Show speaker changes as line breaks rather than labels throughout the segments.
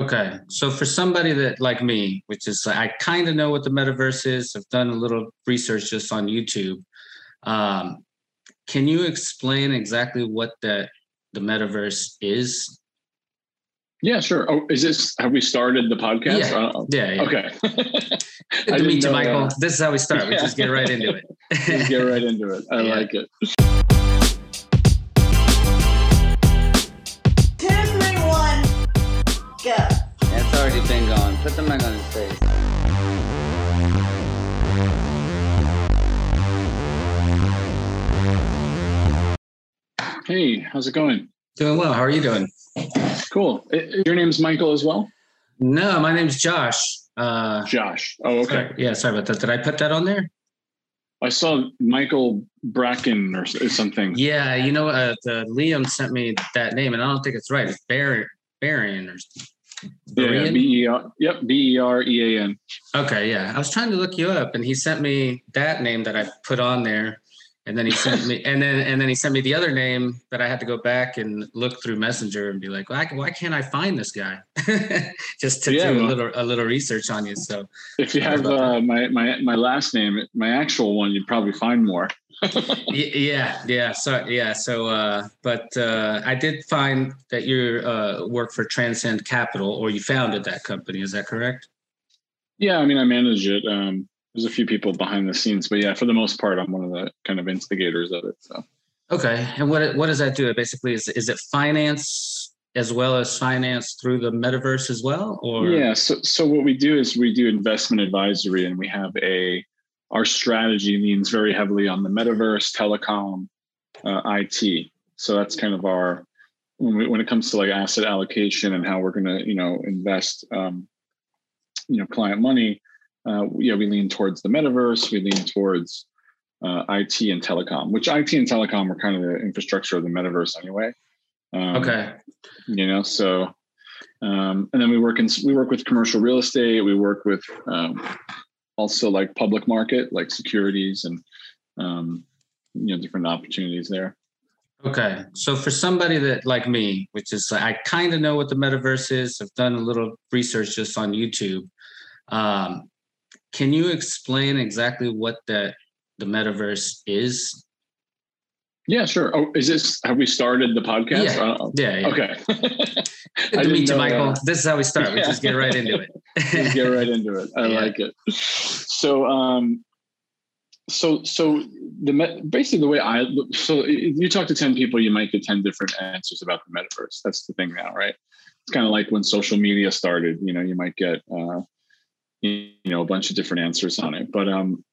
Okay. So for somebody that like me, which is I kind of know what the metaverse is, I've done a little research just on YouTube. Um, can you explain exactly what that the metaverse is?
Yeah, sure. Oh, is this have we started the podcast?
Yeah.
Uh,
Yeah. yeah.
Okay.
Good
I
to meet you, Michael.
that.
This is how we start. We just get right into it.
Get right into it. I
Yeah.
like it.
Put the mic on his face.
Hey, how's it going?
Doing well. How are you doing?
Cool. Your name's Michael as well?
No, my name's Josh. Uh,
Josh. Oh, okay.
sorry. Yeah, sorry about that. Did I put that on there?
I saw Michael Bracken or something.
Yeah, you know, uh, the, Liam sent me that name, and I don't think it's right. It's Bar Barian or
Yeah, B E R. Yep, B E R E A N.
Okay, yeah. I was trying to look you up, and he sent me that name that I put on there, and then he sent me, and then and then he sent me the other name that I had to go back and look through Messenger and be like, why, why can't I find this guy? Just to
Yeah,
do a little a little research on you. So
If you have uh, my my my last name, my actual one, you'd probably find more.
Yeah, yeah. So yeah, so uh, but uh, I did find that you uh, work for Transcend Capital, or you founded that company. Is that correct?
Yeah, I mean, I manage it. Um, there's a few people behind the scenes, but yeah, for the most part, I'm one of the kind of instigators of it. So
Okay, and what what does that do? It basically, is is it finance as well as finance through the metaverse as well, or
yeah, so so what we do is we do investment advisory, and we have a our strategy leans very heavily on the metaverse, telecom, uh, IT. So that's kind of our when we, when it comes to like asset allocation and how we're going to you know invest um, you know client money. Uh, yeah, we lean towards the metaverse. We lean towards uh, IT and telecom, which IT and telecom are kind of the infrastructure of the metaverse anyway. Um,
Okay,
you know so um, and then we work in we work with commercial real estate we work with um, also like public market like securities and um, you know different opportunities there
okay. So for somebody that like me, which is I kind of know what the metaverse is. I've done a little research just on YouTube. Um, can you explain exactly what that the metaverse is?
yeah sure oh is this have we started the podcast
Yeah.
Uh,
Yeah. yeah.
okay
Good to meet you, Michael.
that.
This is how we start. We just get right into it.
Get right into it. I
Yeah.
like it. So, um, so, so the basically the way I look, so if you talk to ten people, you might get ten different answers about the metaverse. That's the thing now, right? It's kind of like when social media started. You know, you might get uh, you know a bunch of different answers on it. But um,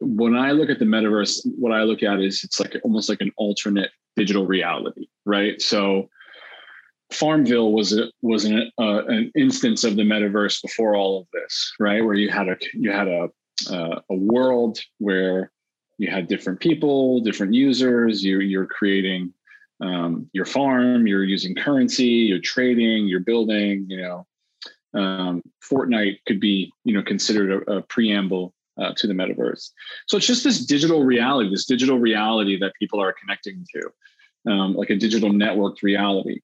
when I look at the metaverse, what I look at is it's like almost like an alternate digital reality, right? So Farmville was a, was an, uh, an instance of the metaverse before all of this, right? Where you had a you had a uh, a world where you had different people, different users. You you're creating um, your farm. You're using currency. You're trading. You're building. You know, um, Fortnite could be you know considered a, a preamble uh, to the metaverse. So it's just this digital reality, this digital reality that people are connecting to, um, like a digital networked reality.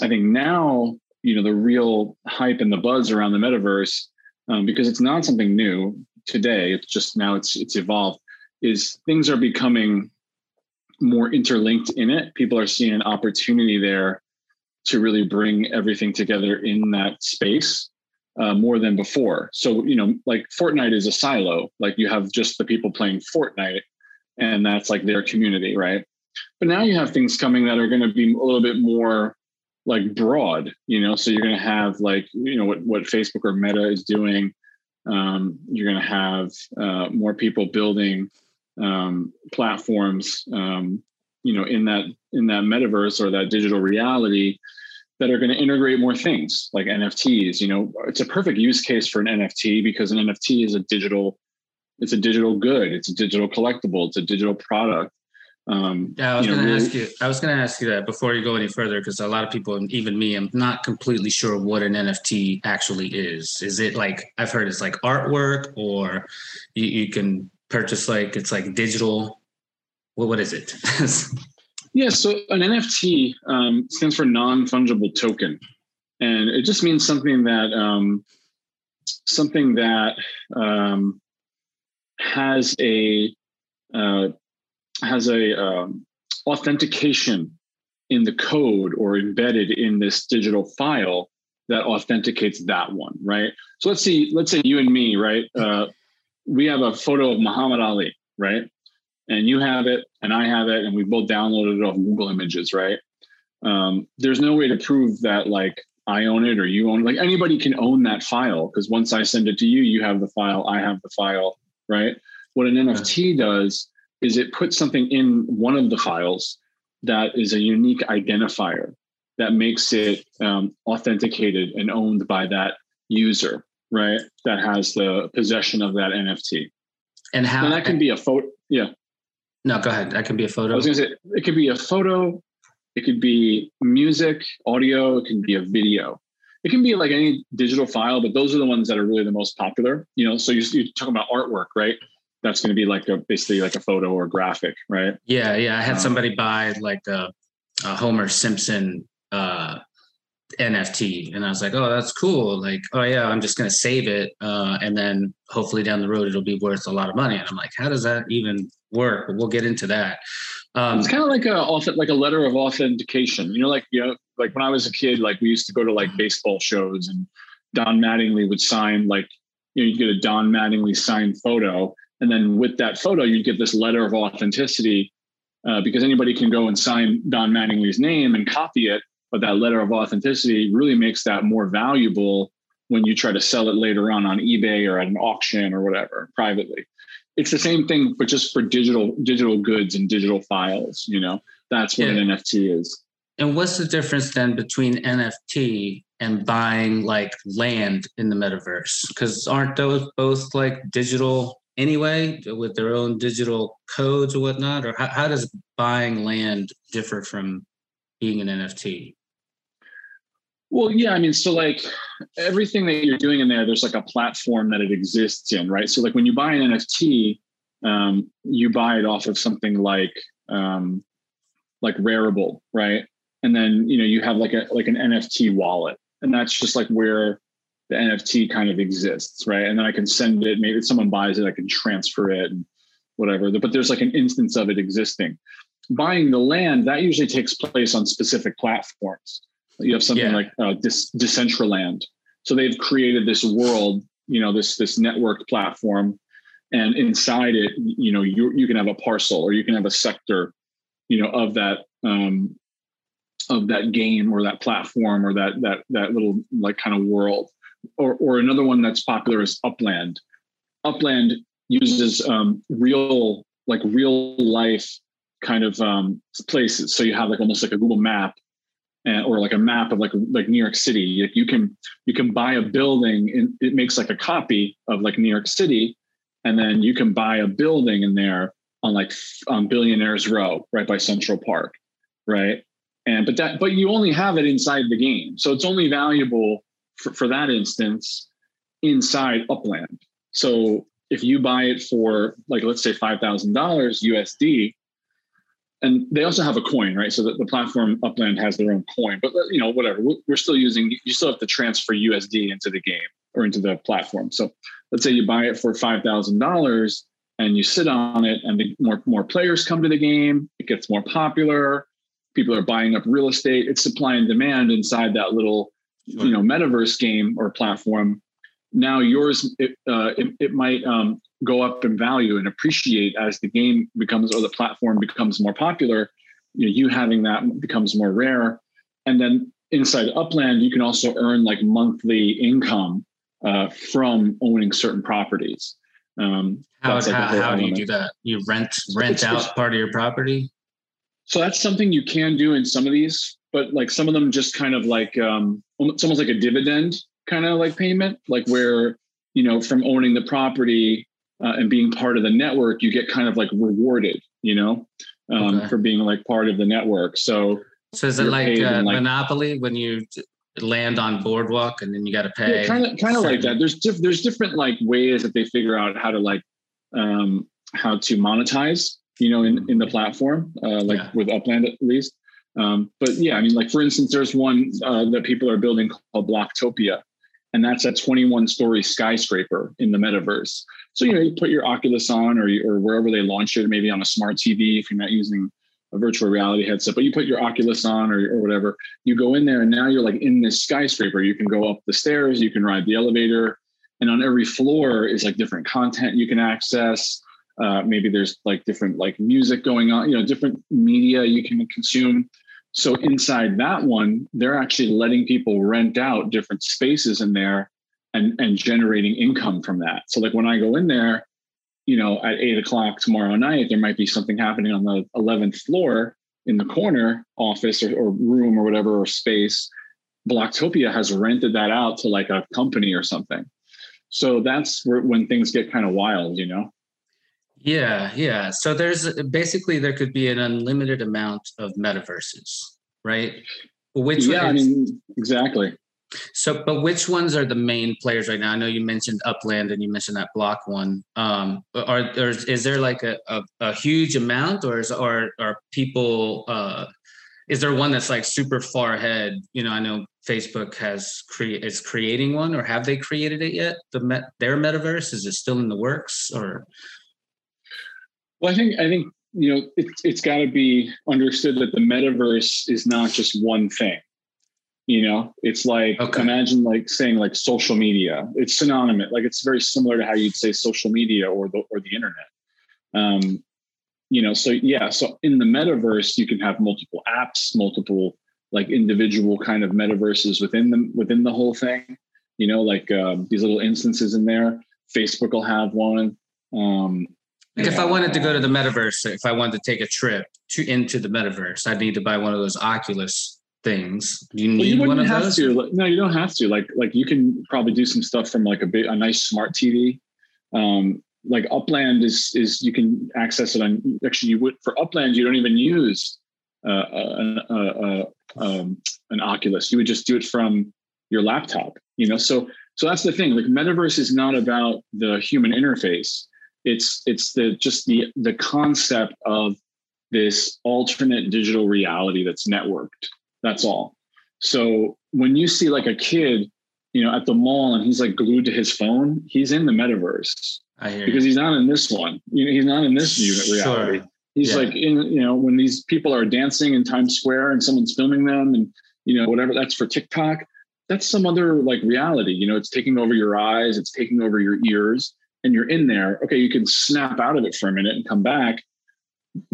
I think now, you know, the real hype and the buzz around the metaverse, um, because it's not something new today. It's just now it's it's evolved. Is things are becoming more interlinked in it. People are seeing an opportunity there to really bring everything together in that space uh, more than before. So you know, like Fortnite is a silo. Like you have just the people playing Fortnite, and that's like their community, right? But now you have things coming that are going to be a little bit more like broad, you know. So you're going to have like you know what what Facebook or Meta is doing. Um, you're going to have uh, more people building um, platforms, um, you know, in that in that metaverse or that digital reality that are going to integrate more things like NFTs. You know, it's a perfect use case for an NFT because an NFT is a digital, it's a digital good, it's a digital collectible, it's a digital product. Um,
Yeah, I was going to
really-
ask you. I was going to ask you that before you go any further, because a lot of people, even me, I'm not completely sure what an NFT actually is. Is it like I've heard it's like artwork, or you, you can purchase like it's like digital? Well, what is it?
Yeah, so an NFT um, stands for non fungible token. and it just means something that um, something that um, has a uh, has a um, authentication in the code or embedded in this digital file that authenticates that one, right? So let's see, let's say you and me, right? Uh, we have a photo of Muhammad Ali, right? And you have it, and I have it, and we both downloaded it off Google Images, right? Um, there's no way to prove that like I own it or you own it. Like anybody can own that file because once I send it to you, you have the file, I have the file, right? What an NFT does is it puts something in one of the files that is a unique identifier that makes it um, authenticated and owned by that user, right? That has the possession of that NFT.
And how
And that can be a photo. Yeah.
No, go ahead. That can be a photo.
I was going to say it could be a photo, it could be music, audio, it can be a video. It can be like any digital file, but those are the ones that are really the most popular. You know, so you, you're talking about artwork, right? That's going to be like a basically like a photo or graphic, right?
Yeah, yeah. I had
Um,
somebody buy like a, a Homer Simpson uh, NFT, and I was like, "Oh, that's cool!" Like, "Oh yeah, I'm just gonna save it, uh, and then hopefully down the road it'll be worth a lot of money." And I'm like, "How does that even work?" But we'll get into that. Um,
It's kind of like a like a letter of authentication. You know, like you know, like when I was a kid, like we used to go to like baseball shows, and Don Mattingly would sign like you know you get a Don Mattingly signed photo, and then with that photo you'd get this letter of authenticity uh, because anybody can go and sign Don Mattingly's name and copy it, but that letter of authenticity really makes that more valuable when you try to sell it later on on eBay or at an auction or whatever privately it's the same thing, but just for digital digital goods and digital files. You know, that's what
Yeah.
an NFT is.
and what's the difference then between NFT and buying like land in the metaverse? Because aren't those both like digital anyway, with their own digital codes or whatnot? Or how, how does buying land differ from being an NFT?
Well, yeah, I mean, so like everything that you're doing in there, there's like a platform that it exists in, right? So like when you buy an NFT, um, you buy it off of something like um, like Rarible, right? And then you know you have like a like an NFT wallet, and that's just like where the NFT kind of exists, right? And then I can send it. Maybe if someone buys it, I can transfer it and whatever. But there's like an instance of it existing. Buying the land that usually takes place on specific platforms. You have something
Yeah.
like uh, Dis- Decentraland. So they've created this world, you know, this this network platform, and inside it, you know, you you can have a parcel or you can have a sector, you know, of that um, of that game or that platform or that that that little like kind of world. Or or another one that's popular is Upland. Upland uses um, real like real life kind of um, places. So you have like almost like a Google map and, or like a map of like like New York City. Like you can you can buy a building and it makes like a copy of like New York City, and then you can buy a building in there on like on Billionaires Row, right by Central Park, right? And but that but you only have it inside the game, so it's only valuable for, for that instance inside Upland. So if you buy it for like let's say five thousand dollars USD, and they also have a coin, right? So that the platform Upland has their own coin, but you know, whatever. We're we're still using. You still have to transfer USD into the game or into the platform. So let's say you buy it for five thousand dollars and you sit on it, and the more more players come to the game. It gets more popular. People are buying up real estate. It's supply and demand inside that little, you know, metaverse game or platform. Now yours, it uh, it, it might um, go up in value and appreciate as the game becomes or the platform becomes more popular. You, know, you having that becomes more rare, and then inside Upland, you can also earn like monthly income uh, from owning certain properties. Um,
How,
like,
how, how do you do that? You rent rent
It's-
out
it's-
part of your property?
So that's something you can do in some of these, but like some of them just kind of like um, it's almost like a dividend kind of like payment, like where you know from owning the property uh, and being part of the network, you get kind of like rewarded, you know, um,
Okay.
for being like part of the network. So
So is it like, uh,
like-
Monopoly when you land on Boardwalk and then you got to pay?
yeah, kind of kind of like that. There's diff- there's different like ways that they figure out how to like um, how to monetize, you know, in in the platform, uh, like
Yeah.
with Upland at least. Um, but yeah, I mean, like for instance, there's one uh, that people are building called Blocktopia, and that's a 21 story skyscraper in the metaverse. So you know, you put your Oculus on, or or wherever they launch it, maybe on a smart TV if you're not using a virtual reality headset, but you put your Oculus on or, or whatever. You go in there, and now you're like in this skyscraper. You can go up the stairs, you can ride the elevator, and on every floor is like different content you can access. Uh, maybe there's like different like music going on, you know, different media you can consume. So inside that one, they're actually letting people rent out different spaces in there and, and generating income from that. So like when I go in there, you know, at eight o'clock tomorrow night, there might be something happening on the 11th floor in the corner office or, or room or whatever or space. Blocktopia has rented that out to like a company or something. So that's where, when things get kind of wild, you know?
Yeah, yeah. So there's basically there could be an unlimited amount of metaverses, right?
Which yeah, I mean exactly.
So, but which ones are the main players right now? I know you mentioned Upland and you mentioned that block one. Um, are there is there like a, a, a huge amount, or is or are people? Uh, is there one that's like super far ahead? You know, I know Facebook has create is creating one, or have they created it yet? The met, their metaverse is it still in the works, or
well, I think I think you know it, it's got to be understood that the metaverse is not just one thing. You know, it's like okay. imagine like saying like social media. It's synonymous. Like it's very similar to how you'd say social media or the or the internet. Um, you know, so yeah, so in the metaverse, you can have multiple apps, multiple like individual kind of metaverses within them within the whole thing. You know, like um, these little instances in there. Facebook will have one. Um,
like if I wanted to go to the metaverse, if I wanted to take a trip to into the metaverse, I'd need to buy one of those Oculus things. Do you need well, you one of
have
those?
To. No, you don't have to. Like like you can probably do some stuff from like a big a nice smart TV. Um, like Upland is is you can access it on actually you would for Upland you don't even use an, uh, um, an Oculus. You would just do it from your laptop. You know, so so that's the thing. Like metaverse is not about the human interface it's it's the just the the concept of this alternate digital reality that's networked. That's all. So when you see like a kid, you know, at the mall and he's like glued to his phone, he's in the metaverse. because
you.
he's not in this one. You know, he's not in this sure. reality. He's yeah. like in, you know, when these people are dancing in Times Square and someone's filming them and you know, whatever that's for TikTok, that's some other like reality. You know, it's taking over your eyes, it's taking over your ears and you're in there, okay, you can snap out of it for a minute and come back.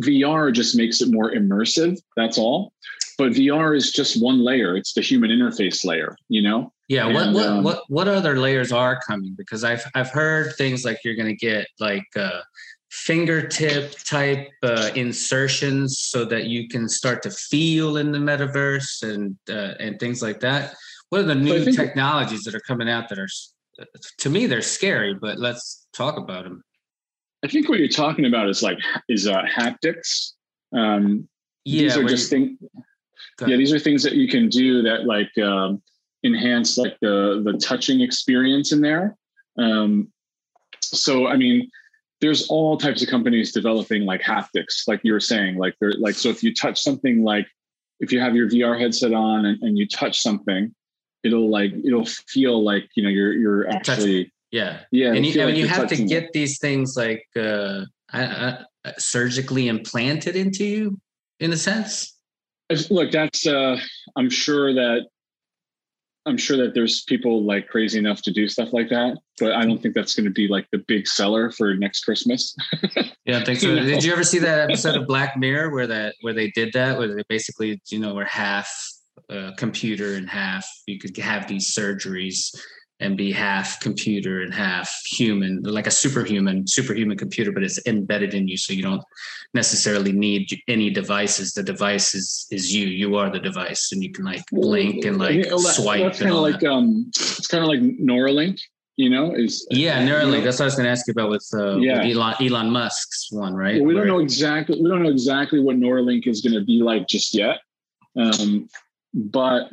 VR just makes it more immersive. That's all. But VR is just one layer. It's the human interface layer, you know?
Yeah. And, what, what, um, what, what other layers are coming? Because I've, I've heard things like you're going to get like, uh, fingertip type uh, insertions so that you can start to feel in the metaverse and uh, and things like that. What are the new technologies that are coming out that are to me they're scary but let's talk about them
i think what you're talking about is like is uh, haptics. Um yeah these are just things yeah these are things that you can do that like um, enhance like the the touching experience in there. Um so i mean there's all types of companies developing like haptics like you were saying like they're like so if you touch something like if you have your vr headset on and, and you touch something it'll like it'll feel like you know you're you're actually
yeah.
Yeah
and you, I mean, you have to get these things like uh, uh, surgically implanted into you in a sense?
Look that's uh i'm sure that i'm sure that there's people like crazy enough to do stuff like that but i don't think that's going to be like the big seller for next christmas.
Yeah i think so did you ever see that episode of black mirror where that where they did that where they basically you know were half a computer and half. You could have these surgeries and be half computer and half human like a superhuman superhuman computer but it's embedded in you so you don't necessarily need any devices. The device is is you. You are the device and you can like blink and like swipe
that's kind of like that. um it's kind of like neuralink you know is
yeah neuralink. you know, that's what i was going to ask you about with, uh, yeah. with elon elon musk's one right?
Well, we don't know exactly we don't know exactly what neuralink is going to be like just yet. Um but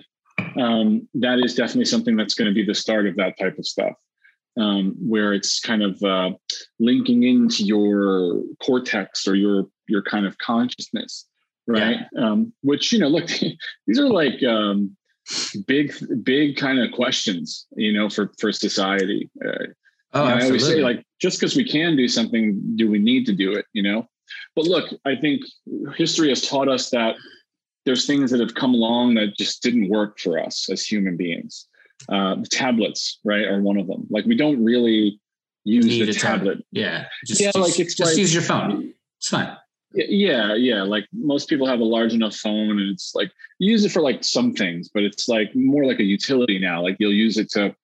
um, that is definitely something that's going to be the start of that type of stuff um, where it's kind of uh, linking into your cortex or your your kind of consciousness right? Um, which you know, look, these are like um, big, big kind of questions, you know, for for society. Uh,
Oh,
I always say, like, just because we can do something, do we need to do it? You know. But look, I think history has taught us that there's things that have come along that just didn't work for us as human beings. Uh, the tablets, right, are one of them. Like, we don't really use
Need
the tablet.
yeah. Just,
Yeah,
just,
like, it's
just
like-
use your phone. It's fine.
Yeah, yeah. Like most people have a large enough phone, and it's like you use it for like some things, but it's like more like a utility now. Like you'll use it to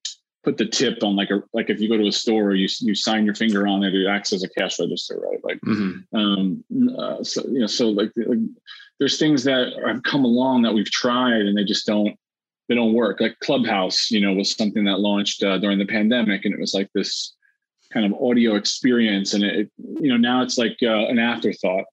put the tip on like a like if you go to a store, you you sign your finger on it, it acts as a cash register, right? Like
hmm
um uh, so you know so like, like there's things that have come along that we've tried and they just don't they don't work like clubhouse you know was something that launched uh, during the pandemic and it was like this kind of audio experience and it you know now it's like uh, an afterthought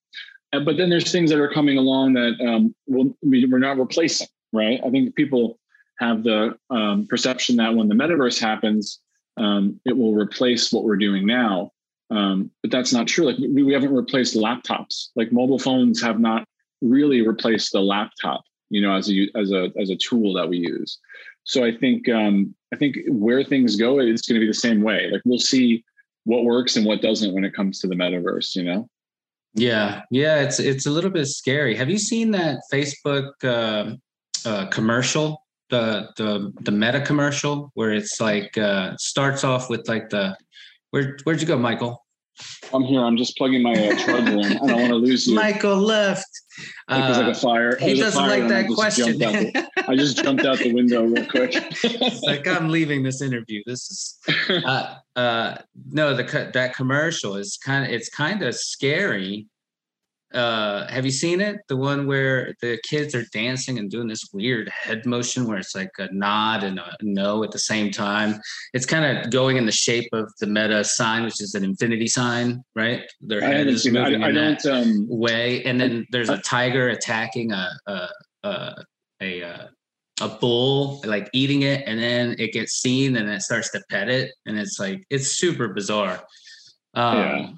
Uh, but then there's things that are coming along that um we'll, we, we're not replacing right i think people have the um, perception that when the metaverse happens um, it will replace what we're doing now um, but that's not true. Like we, we haven't replaced laptops. Like mobile phones have not really replace the laptop, you know, as a as a as a tool that we use. So I think um, I think where things go, it's going to be the same way. Like we'll see what works and what doesn't when it comes to the metaverse. You know.
Yeah, yeah, it's it's a little bit scary. Have you seen that Facebook uh, uh, commercial, the the the Meta commercial, where it's like uh, starts off with like the where where'd you go, Michael?
I'm here. I'm just plugging my uh, charger in. I don't want to lose you.
Michael left.
Like there's like a fire.
he doesn't
fire
like
I
that
just
question.
the- I just jumped out the window real quick.
It's like I'm leaving this interview. This is uh, uh, no the that commercial is kind of it's kind of scary. Uh, have you seen it? The one where the kids are dancing and doing this weird head motion where it's like a nod and a no at the same time. It's kind of going in the shape of the meta sign, which is an infinity sign, right? Their head is moving
I, I
in that.
Um,
way, and then there's a tiger attacking a a a a, a bull, like eating it, and then it gets seen and it starts to pet it, and it's like it's super bizarre. Um,
Yeah.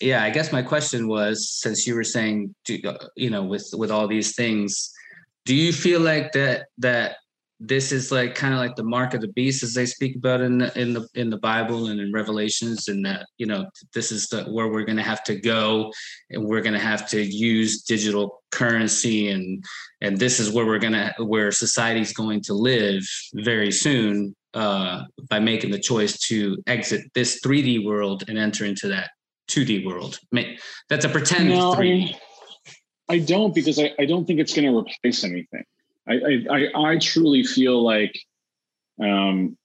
Yeah. I guess my question was, since you were saying, do, uh, you know, with with all these things, do you feel like that that this is like kind of like the mark of the beast as they speak about in the in the in the Bible and in Revelations, and that you know this is the where we're going to have to go, and we're going to have to use digital currency, and and this is where we're gonna where society's going to live very soon uh, by making the choice to exit this 3D world and enter into that 2D world. That's a pretend
No, I
3D.
mean, I don't because I, I don't think it's going to replace anything. I, I, I, I truly feel like um,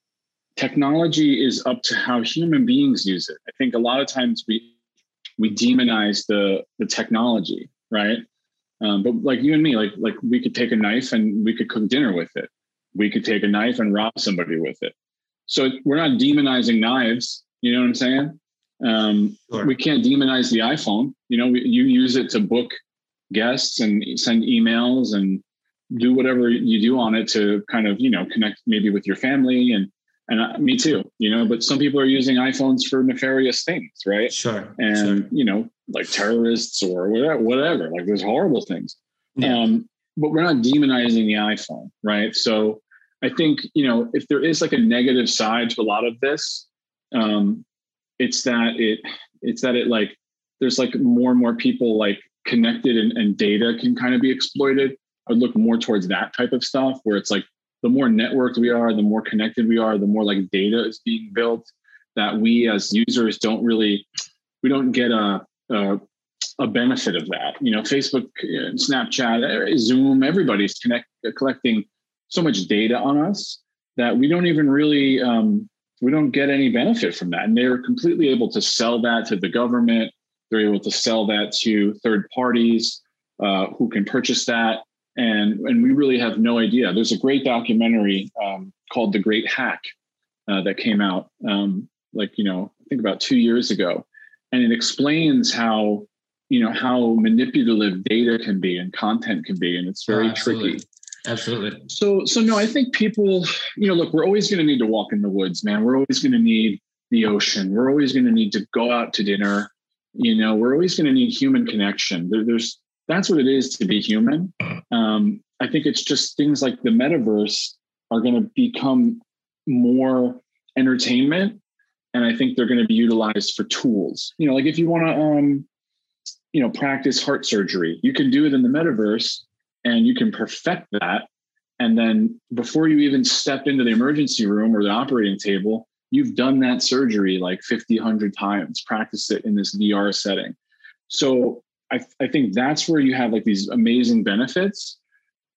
technology is up to how human beings use it. I think a lot of times we we demonize the the technology, right? Um, but like you and me, like like we could take a knife and we could cook dinner with it. We could take a knife and rob somebody with it. So we're not demonizing knives. You know what I'm saying? Um,
Sure.
we can't demonize the iPhone. You know, we, you use it to book guests and send emails and do whatever you do on it to kind of you know connect maybe with your family and and uh, me too. You know, but some people are using iPhones for nefarious things, right?
Sure.
And
sure.
you know, like terrorists or whatever, whatever. Like there's horrible things.
Yeah.
Um, but we're not demonizing the iPhone, right? So I think you know if there is like a negative side to a lot of this, um, it's that it it's that it like there's like more and more people like connected and, and data can kind of be exploited. I would look more towards that type of stuff where it's like the more networked we are, the more connected we are, the more like data is being built that we as users don't really we don't get a a, a benefit of that. You know, Facebook, uh, Snapchat, uh, Zoom, everybody's connect collecting so much data on us that we don't even really um, we don't get any benefit from that. And they're completely able to sell that to the government. They're able to sell that to third parties uh, who can purchase that. And, and we really have no idea. There's a great documentary um, called The Great Hack uh, that came out um, like, you know, I think about two years ago. And it explains how, you know, how manipulative data can be and content can be. And it's very
Oh,
tricky.
Absolutely.
So, so no, I think people, you know, look, we're always going to need to walk in the woods, man. We're always going to need the ocean. We're always going to need to go out to dinner. You know, we're always going to need human connection. There, there's that's what it is to be human. Um, I think it's just things like the metaverse are going to become more entertainment, and I think they're going to be utilized for tools. You know, like if you want to, um, you know, practice heart surgery, you can do it in the metaverse, and you can perfect that. And then before you even step into the emergency room or the operating table, you've done that surgery like 50, 100 times, practice it in this VR setting. So I, I think that's where you have like these amazing benefits.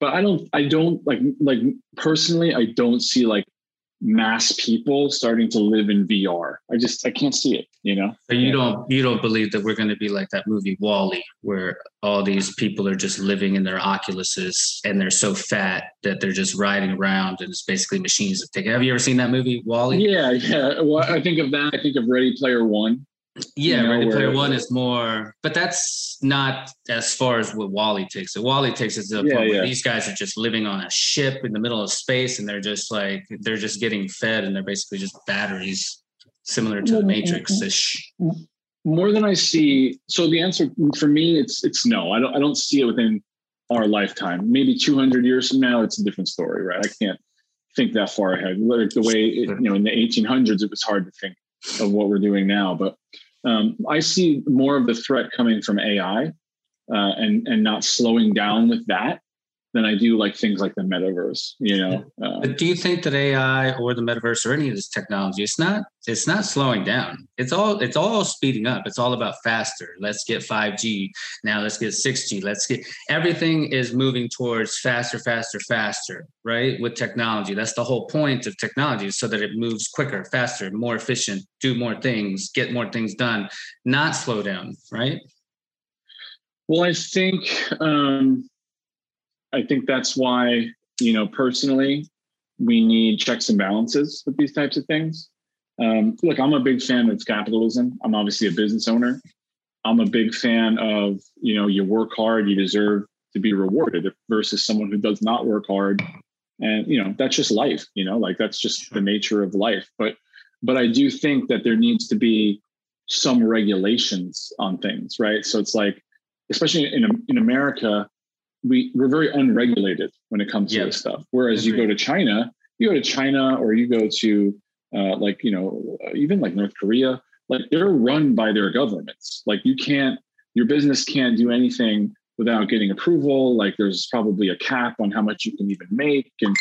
But I don't, I don't like, like personally, I don't see like mass people starting to live in VR. I just I can't see it, you know.
But you don't you don't believe that we're going to be like that movie WALL-E, where all these people are just living in their Oculuses and they're so fat that they're just riding around and it's basically machines that take. Have you ever seen that movie WALL-E?
Yeah, yeah. Well, I think of that. I think of Ready Player One.
Yeah,
you know,
Ready Player One is more, but that's not as far as what WALL-E takes it. WALL-E takes it to the
Yeah,
point where
yeah.
these guys are just living on a ship in the middle of space, and they're just like they're just getting fed, and they're basically just batteries, similar to the
Mm, mm,
Matrix ish.
More than I see. So the answer for me, it's it's no. I don't I don't see it within our lifetime. Maybe 200 years from now, it's a different story, right? I can't think that far ahead. Like the way it, you know in the 1800s, it was hard to think of what we're doing now. But um, I see more of the threat coming from AI uh, and and not slowing down with that than I do like things like the metaverse. You know, uh,
But do you think that AI or the metaverse or any of this technology, it's not it's not slowing down. It's all it's all speeding up. It's all about faster. Let's get 5G. Now let's get 6G. Let's get everything is moving towards faster, faster, faster, right? With technology. That's the whole point of technology, so that it moves quicker, faster, more efficient, do more things, get more things done, not slow down, right?
Well, I think um, I think that's why you know personally we need checks and balances with these types of things. Um, look, I'm a big fan of capitalism. I'm obviously a business owner. I'm a big fan of you know you work hard, you deserve to be rewarded versus someone who does not work hard, and you know that's just life. You know, like that's just the nature of life. But but I do think that there needs to be some regulations on things, right? So it's like especially in in America, we we're very unregulated when it comes to
Yeah.
this stuff. Whereas you go to China, you go to China or you go to uh, like you know even like North Korea, like they're run by their governments. Like you can't your business can't do anything without getting approval. Like there's probably a cap on how much you can even make, and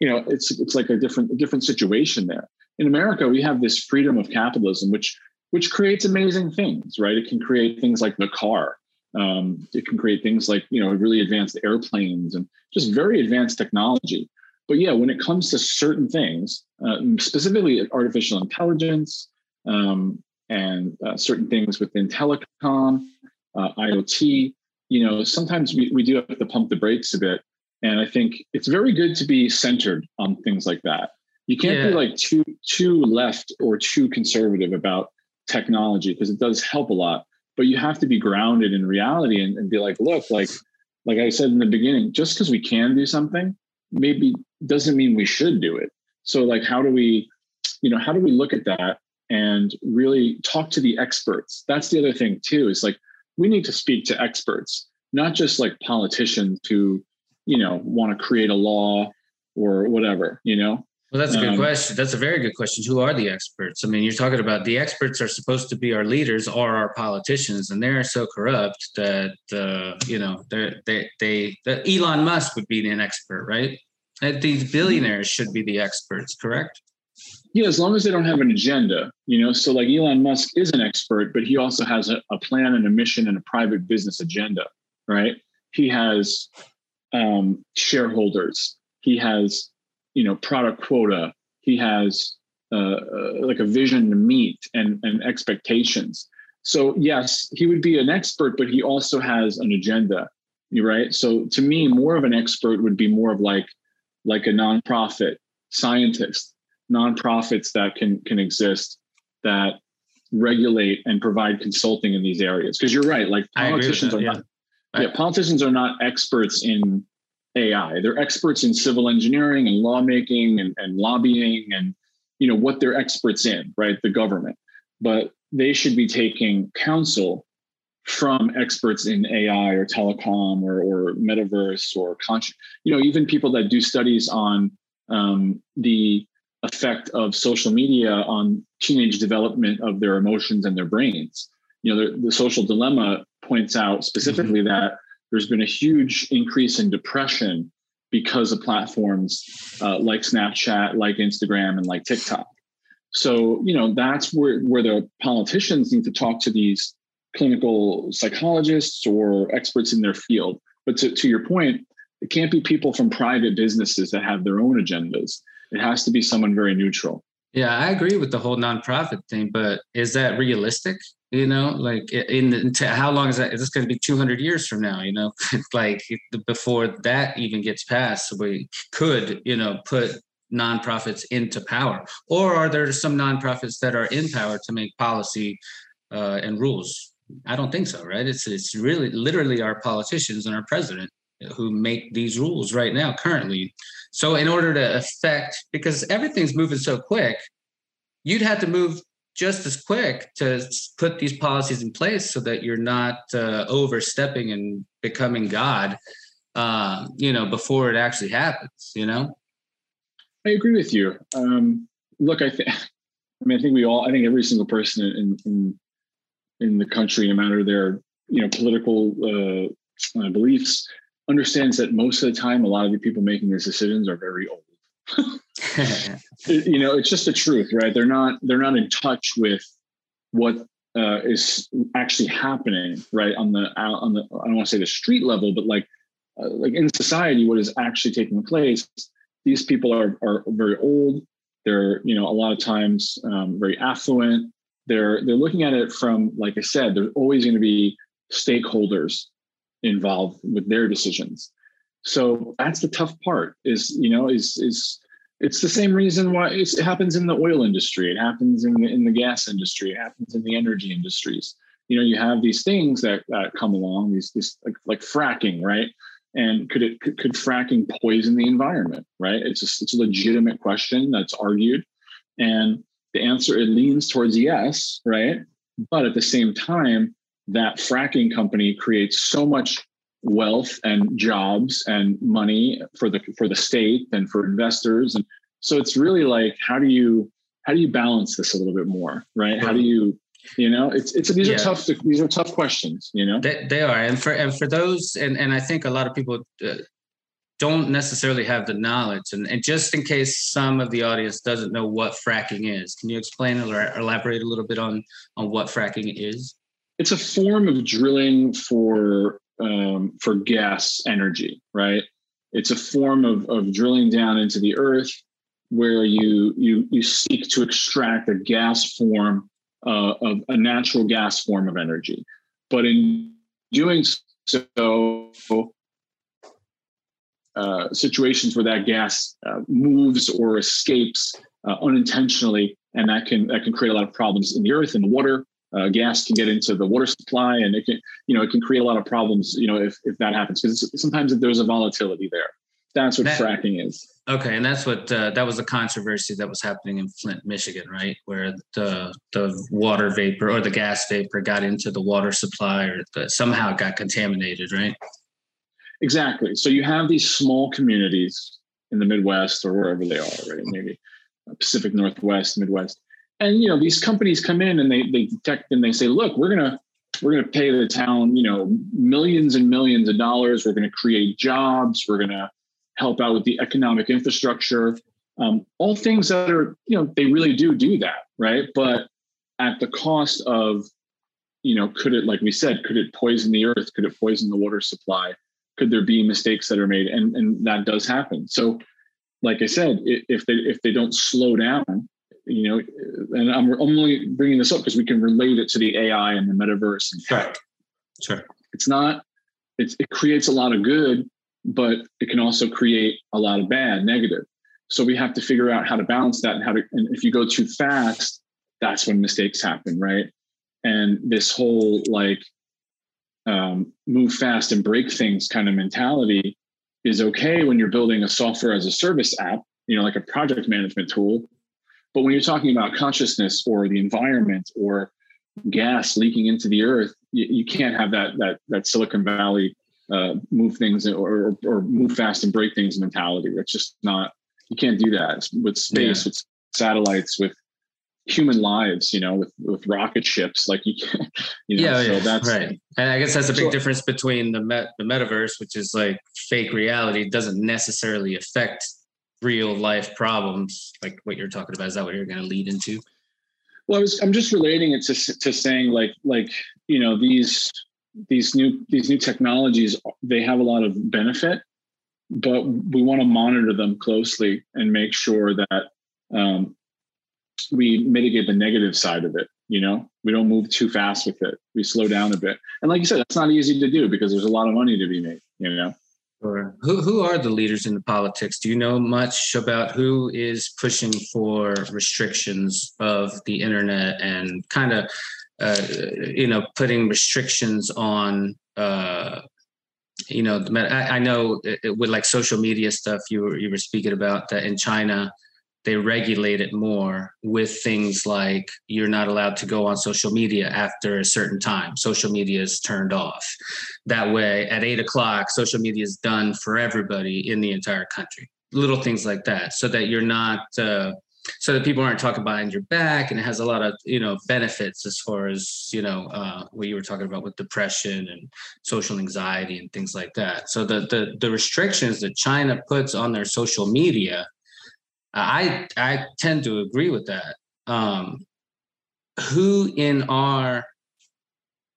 you know it's it's like a different a different situation there. In America, we have this freedom of capitalism, which which creates amazing things, right? It can create things like the car. Um, it can create things like you know really advanced airplanes and just very advanced technology. But yeah, when it comes to certain things, uh, specifically artificial intelligence um, and uh, certain things within telecom, uh, IoT, you know, sometimes we, we do have to pump the brakes a bit. And I think it's very good to be centered on things like that. You can't be like too too left or too conservative about technology because it does help a lot. But you have to be grounded in reality and, and be like, look, like like I said in the beginning, just because we can do something, maybe doesn't mean we should do it. So like how do we, you know, how do we look at that and really talk to the experts? That's the other thing too, is like we need to speak to experts, not just like politicians who, you know, want to create a law or whatever, you know?
Well, that's a good
Um,
question. That's a very good question. Who are the experts? I mean, you're talking about the experts are supposed to be our leaders or our politicians, and they're so corrupt that uh, you know they they they the Elon Musk would be an expert, right? And these billionaires should be the experts, correct?
Yeah, as long as they don't have an agenda, you know. So like Elon Musk is an expert, but he also has a, a plan and a mission and a private business agenda, right? He has um, shareholders. He has, you know, product quota. He has uh, uh, like a vision to meet and and expectations. So yes, he would be an expert, but he also has an agenda, right? So to me, more of an expert would be more of like like a nonprofit scientist nonprofits that can can exist that regulate and provide consulting in these areas because you're right like
I agree with
politicians
that,
are
yeah.
not yeah politicians are not experts in ai they're experts in civil engineering and lawmaking and, and lobbying and you know what they're experts in right the government but they should be taking counsel from experts in AI or telecom or, or metaverse or conscious, you know, even people that do studies on um, the effect of social media on teenage development of their emotions and their brains. You know, the, the social dilemma points out specifically mm-hmm. that there's been a huge increase in depression because of platforms uh, like Snapchat, like Instagram, and like TikTok. So, you know, that's where, where the politicians need to talk to these clinical psychologists or experts in their field. But to, to your point, it can't be people from private businesses that have their own agendas. It has to be someone very neutral.
Yeah, I agree with the whole nonprofit thing, but is that realistic? You know, like in the, how long is that? Is this going to be 200 years from now? You know, like before that even gets passed, we could, you know, put nonprofits into power, or are there some nonprofits that are in power to make policy uh, and rules? I don't think so, right? It's it's really literally our politicians and our president who make these rules right now currently. So in order to affect, because everything's moving so quick, you'd have to move just as quick to put these policies in place so that you're not uh, overstepping and becoming God, uh, you know, before it actually happens. You know.
I agree with you. Um, look, I think. I mean, I think we all. I think every single person in in in the country, no matter their you know political uh, uh, beliefs, understands that most of the time, a lot of the people making these decisions are very old. you know, it's just the truth, right? They're not they're not in touch with what uh, is actually happening, right? On the on the I don't want to say the street level, but like uh, like in society, what is actually taking place. These people are are very old. They're you know a lot of times um, very affluent. They're they're looking at it from like I said. There's always going to be stakeholders involved with their decisions. So that's the tough part. Is you know is is it's the same reason why it happens in the oil industry. It happens in the, in the gas industry. It happens in the energy industries. You know, you have these things that, that come along. These these like, like fracking, right? And could it could, could fracking poison the environment? Right? It's a, it's a legitimate question that's argued, and the answer it leans towards yes, right? But at the same time, that fracking company creates so much wealth and jobs and money for the for the state and for investors. And so it's really like how do you how do you balance this a little bit more right? How do you you know it's it's these yeah. are tough these are tough questions you know?
They, they are. And for and for those and and i think a lot of people uh, don't necessarily have the knowledge. And, and just in case some of the audience doesn't know what fracking is can you explain or elaborate a little bit on on what fracking is?
It's a form of drilling for um, for gas energy, right? It's a form of, of drilling down into the earth where you you you seek to extract a gas form uh, of a natural gas form of energy, but in doing so, uh, situations where that gas uh, moves or escapes uh, unintentionally, and that can that can create a lot of problems in the earth and the water uh, gas can get into the water supply and it can you know it can create a lot of problems you know if, if that happens because sometimes there's a volatility there. That's what that, fracking is.
Okay and that's what uh, that was a controversy that was happening in flint michigan right? Where the the water vapor or the gas vapor got into the water supply or the, somehow got contaminated right?
Exactly. So you have these small communities in the midwest or wherever they are right? Maybe pacific northwest midwest and you know these companies come in and they they detect and they say look we're gonna we're gonna pay the town you know millions and millions of dollars. We're gonna create jobs. We're gonna help out with the economic infrastructure. Um, all things that are you know they really do do that right? But at the cost of you know could it like we said could it poison the earth? Could it poison the water supply? Could there be mistakes that are made? And and that does happen. So like i said if they if they don't slow down you know, and I'm only bringing this up because we can relate it to the AI and the metaverse and.
Sure. sure.
It's not, it's, it creates a lot of good, but it can also create a lot of bad, negative. So we have to figure out how to balance that and how to, and if you go too fast, that's when mistakes happen, right? And this whole like um, move fast and break things kind of mentality is okay when you're building a software as a service app, you know, like a project management tool but when you're talking about consciousness or the environment or gas leaking into the earth, you, you can't have that that that Silicon Valley uh, move things or, or move fast and break things mentality. That's just not you can't do that with space, yeah. with satellites, with human lives. You know, with with rocket ships. Like you, can, you know.
Yeah, so yeah, that's right. And I guess that's a big so, difference between the met, the metaverse, which is like fake reality, doesn't necessarily affect real life problems like what you're talking about. Is that what you're going to lead into?
Well, I was, I'm just relating it to to saying like like you know these these new these new technologies they have a lot of benefit, but we want to monitor them closely and make sure that um, we mitigate the negative side of it. You know, we don't move too fast with it. We slow down a bit, and like you said, that's not easy to do because there's a lot of money to be made. You know.
Sure. Who who are the leaders in the politics? Do you know much about who is pushing for restrictions of the internet and kind of uh, you know putting restrictions on uh, you know I, I know it, with like social media stuff you were you were speaking about that in China they regulate it more with things like you're not allowed to go on social media after a certain time. Social media is turned off. That way, at eight o'clock, social media is done for everybody in the entire country. Little things like that, so that you're not, uh, so that people aren't talking behind your back, and it has a lot of you know benefits as far as you know uh, what you were talking about with depression and social anxiety and things like that. So the the the restrictions that China puts on their social media I I tend to agree with that. Um, who in our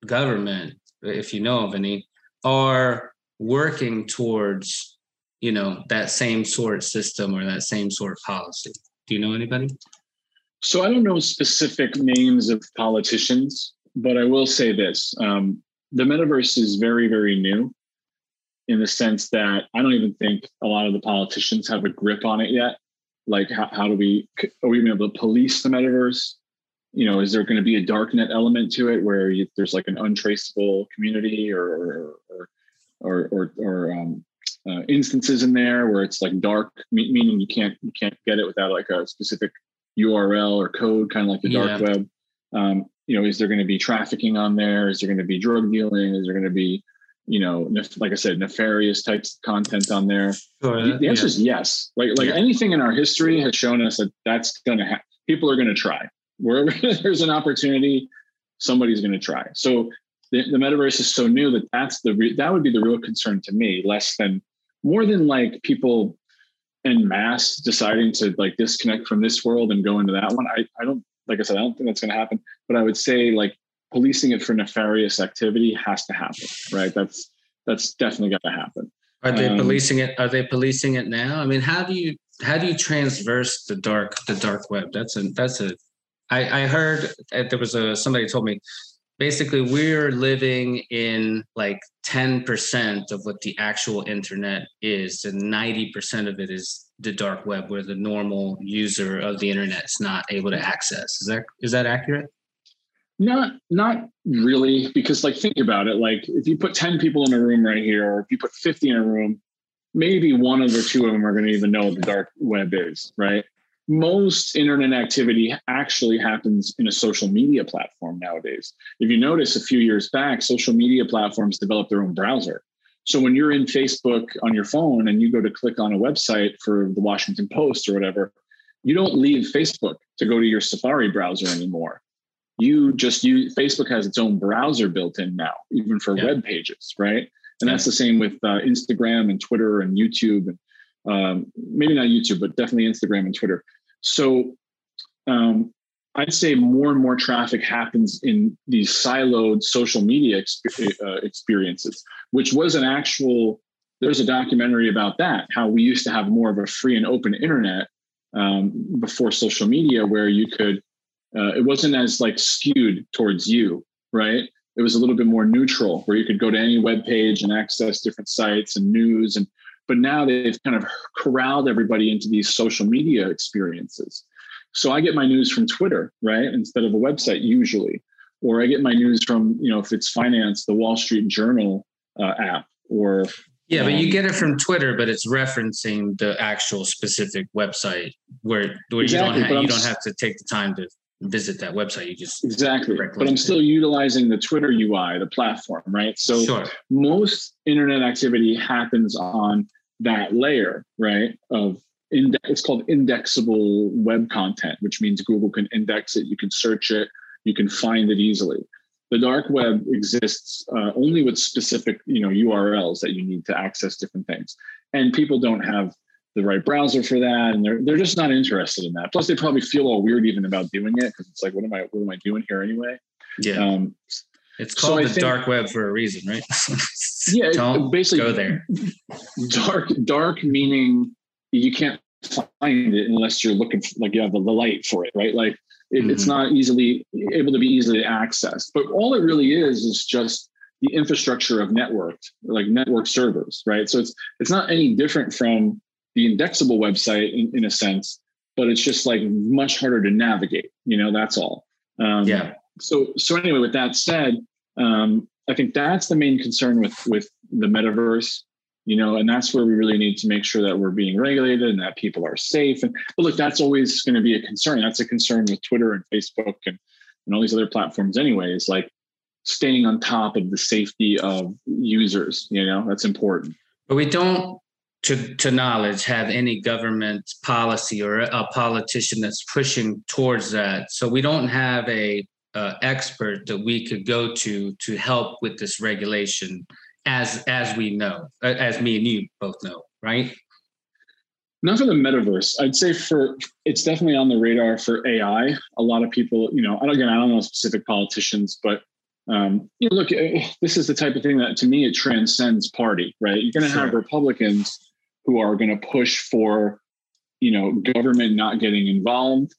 government, if you know of any, are working towards you know that same sort of system or that same sort of policy? Do you know anybody?
So I don't know specific names of politicians, but I will say this: um, the metaverse is very very new in the sense that I don't even think a lot of the politicians have a grip on it yet like how, how do we are we able to police the metaverse? You know is there going to be a darknet element to it where you, there's like an untraceable community or or or or, or, um, uh, instances in there where it's like dark meaning you can't you can't get it without like a specific url or code kind of like the dark web. Um, you know is there going to be trafficking on there? Is there going to be drug dealing? Is there going to be you know, nef- like I said, nefarious types of content on there? The answer yeah. is yes. Like like yeah. anything in our history has shown us that that's going to happen. People are going to try wherever there's an opportunity, somebody's going to try. So the, the metaverse is so new that that's the re- that would be the real concern to me, less than more than like people in mass deciding to like disconnect from this world and go into that one. I I don't like I said, I don't think that's going to happen. But I would say like policing it for nefarious activity has to happen, right? That's that's definitely got to happen.
Are they um, policing it? Are they policing it now? I mean, how do you how do you transverse the dark the dark web? That's a that's a. I, I heard that there was a somebody told me basically we're living in like 10% of what the actual internet is and 90% of it is the dark web where the normal user of the internet is not able to access is that is that accurate
not not really, because like think about it. Like if you put 10 people in a room right here, or if you put 50 in a room, maybe one of the two of them are going to even know what the dark web is, right? Most internet activity actually happens in a social media platform nowadays. If you notice a few years back, social media platforms developed their own browser. So when you're in Facebook on your phone and you go to click on a website for the Washington Post or whatever, you don't leave Facebook to go to your Safari browser anymore you just use Facebook has its own browser built in now, even for yeah. web pages, right? And yeah. that's the same with uh, Instagram and Twitter and YouTube and um, maybe not YouTube, but definitely Instagram and Twitter. So um, I'd say more and more traffic happens in these siloed social media exp- uh, experiences, which was an actual. There's a documentary about that. How we used to have more of a free and open internet um, before social media, where you could uh, it wasn't as like skewed towards you, right? It was a little bit more neutral, where you could go to any web page and access different sites and news. And but now they've kind of corralled everybody into these social media experiences. So I get my news from Twitter, right, instead of a website usually, or I get my news from you know if it's finance, the Wall Street Journal uh, app, or
yeah, but you get it from Twitter, but it's referencing the actual specific website where, where exactly, you don't have, you don't have to take the time to visit that website. You just
exactly. But I'm still utilizing the Twitter UI, the platform, right? So
sure.
most internet activity happens on that layer, right? Of index, it's called indexable web content, which means Google can index it, you can search it, you can find it easily. The dark web exists uh, only with specific, you know, URLs that you need to access different things, and people don't have the right browser for that, and they're they're just not interested in that. Plus, they probably feel all weird even about doing it because it's like, what am I, what am I doing here anyway?
Yeah.
Um,
it's called
I
the
think-
dark web for a reason, right?
Yeah,
Don't
basically-
go there.
dark dark meaning you can't find it unless you're looking for, like you have the, the light for it right like it, it's
Mhm.
not easily able to be easily accessed but all it really is is just the infrastructure of networked like network servers right so it's it's not any different from the indexable website in, in a sense but it's just like much harder to navigate you know that's all. Um,
Yeah.
so so anyway with that said um, i think that's the main concern with with the metaverse you know and that's where we really need to make sure that we're being regulated and that people are safe. And but look that's always going to be a concern. That's a concern with twitter and facebook and, and all these other platforms anyways like staying on top of the safety of users you know that's important.
But we don't, to, to knowledge, have any government policy or a politician that's pushing towards that. So we don't have a uh, expert that we could go to to help with this regulation, as as we know, as me and you both know, right?
not for the metaverse i'd say for it's definitely on the radar for ai a lot of people you know I don't- again i don't know specific politicians but um, you know, look eh, this is the type of thing that to me it transcends party right you're going to have republicans who are going to push for you know government not getting involved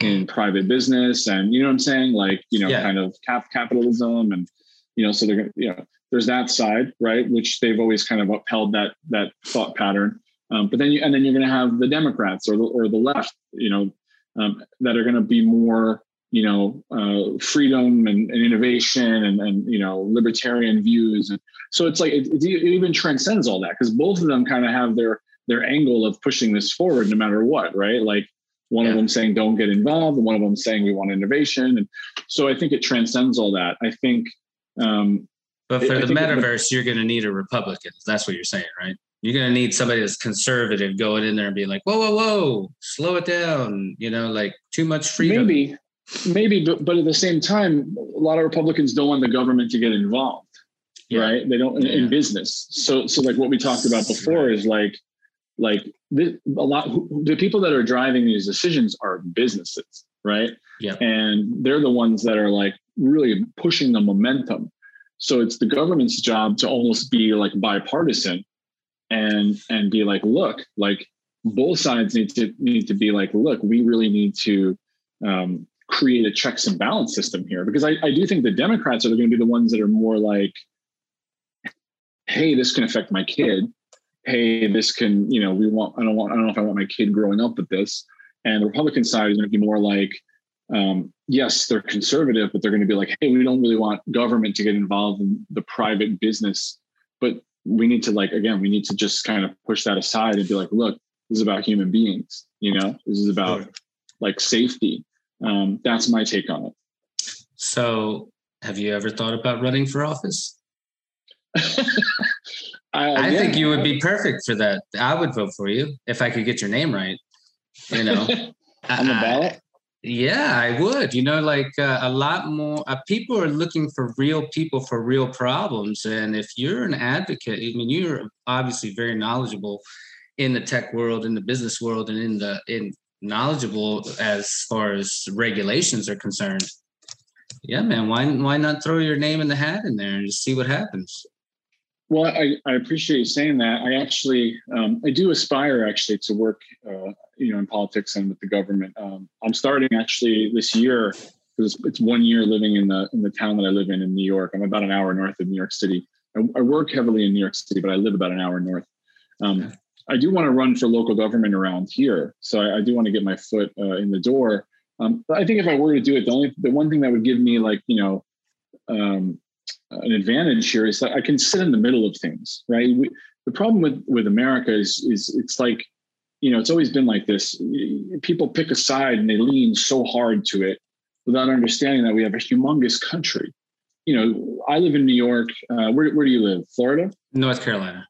in private business and you know what i'm saying? Like you know
Yeah.
kind of cap capitalism and you know so they're gonna you know there's that side right? Which they've always kind of upheld that that thought pattern. Um, but then you and then you're going to have the democrats or the, or the left you know um, that are going to be more you know uh, freedom and, and innovation and, and you know libertarian views and so it's like it, it even transcends all that because both of them kind of have their their angle of pushing this forward no matter what right like one of them saying don't get involved and one of them saying we want innovation and so i think it transcends all that i think um,
But for the metaverse, you're going to need a Republican. That's what you're saying, right? You're going to need somebody that's conservative going in there and being like, "Whoa, whoa, whoa, slow it down." You know, like too much freedom.
maybe maybe but, but at the same time a lot of republicans don't want the government to get involved
Yeah.
right? They don't in, in business. So so like what we talked about before is like like the, a lot the people that are driving these decisions are businesses right?
Yeah.
and they're the ones that are like really pushing the momentum. So it's the government's job to almost be like bipartisan and and be like look like both sides need to need to be like look we really need to um, create a checks and balance system here because I, I do think the democrats are going to be the ones that are more like hey this can affect my kid. Hey this can you know we want i don't want i don't know if i want my kid growing up with this. And the republican side is going to be more like um, yes they're conservative but they're going to be like hey we don't really want government to get involved in the private business. But we need to like again we need to just kind of push that aside and be like look this is about human beings you know? This is about like safety um, that's my take on it
So, have you ever thought about running for office?
I,
I
yeah.
think you would be perfect for that. I would vote for you if I could get your name right. You know,
on the
I-
ballot
Yeah, I would. You know, like uh, a lot more uh, people are looking for real people for real problems. And if you're an advocate, I mean, you're obviously very knowledgeable in the tech world, in the business world, and in the in knowledgeable as far as regulations are concerned. Yeah, man. Why why not throw your name in the hat in there and just see what happens?
Well, I, I appreciate you saying that. I actually, um, I do aspire actually to work, uh, you know, in politics and with the government. Um, I'm starting actually this year because it's one year living in the in the town that I live in in New York. I'm about an hour north of New York City. I, I work heavily in New York City, but I live about an hour north. Um, I do want to run for local government around here, so I, I do want to get my foot uh, in the door. Um, but I think if I were to do it, the only the one thing that would give me like you know um, an advantage here is that I can sit in the middle of things, right? We, the problem with with America is is it's like, you know, it's always been like this. People pick a side and they lean so hard to it without understanding that we have a humongous country. You know, I live in New York. Uh, where, where do you live? Florida?
North Carolina.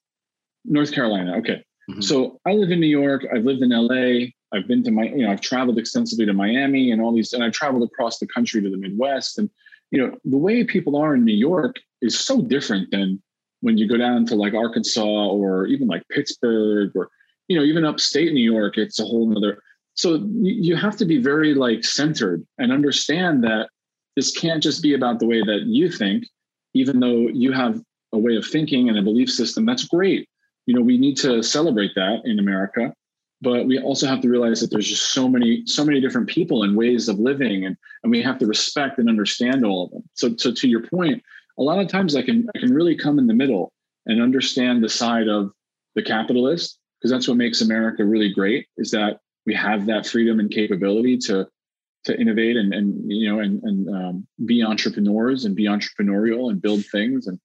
North Carolina. Okay.
Mhm.
So I live in New York. I've lived in LA. I've been to my, you know, I've traveled extensively to Miami and all these, and I've traveled across the country to the Midwest. And, you know, the way people are in New York is so different than when you go down to like Arkansas or even like Pittsburgh or, you know, even upstate New York, it's a whole nother. So you have to be very like centered and understand that this can't just be about the way that you think, even though you have a way of thinking and a belief system. That's great you know we need to celebrate that in america but we also have to realize that there's just so many so many different people and ways of living and and we have to respect and understand all of them. So so to your point a lot of times i can i can really come in the middle and understand the side of the capitalist because that's what makes america really great is that we have that freedom and capability to to innovate and and you know and and um, be entrepreneurs and be entrepreneurial and build things and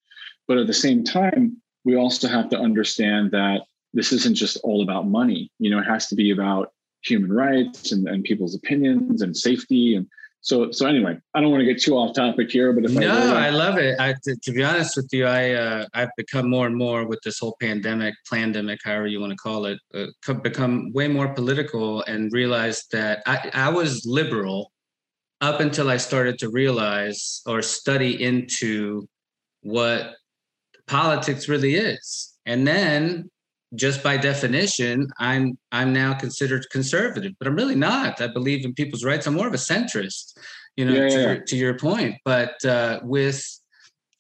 but at the same time we also have to understand that this isn't just all about money. You know, it has to be about human rights and, and people's opinions and safety. And so, so anyway, I don't want to get too off topic here, but if
No,
I,
I love it. I, to, to be honest with you, I uh, I've become more and more with this whole pandemic, pandemic, however you want to call it, uh, become way more political and realized that I, I was liberal up until I started to realize or study into what politics really is, and then just by definition, I'm I'm now considered conservative, but I'm really not. I believe in people's rights. I'm more of a centrist, you know,
Yeah,
to,
yeah,
Your, to your point. But uh, with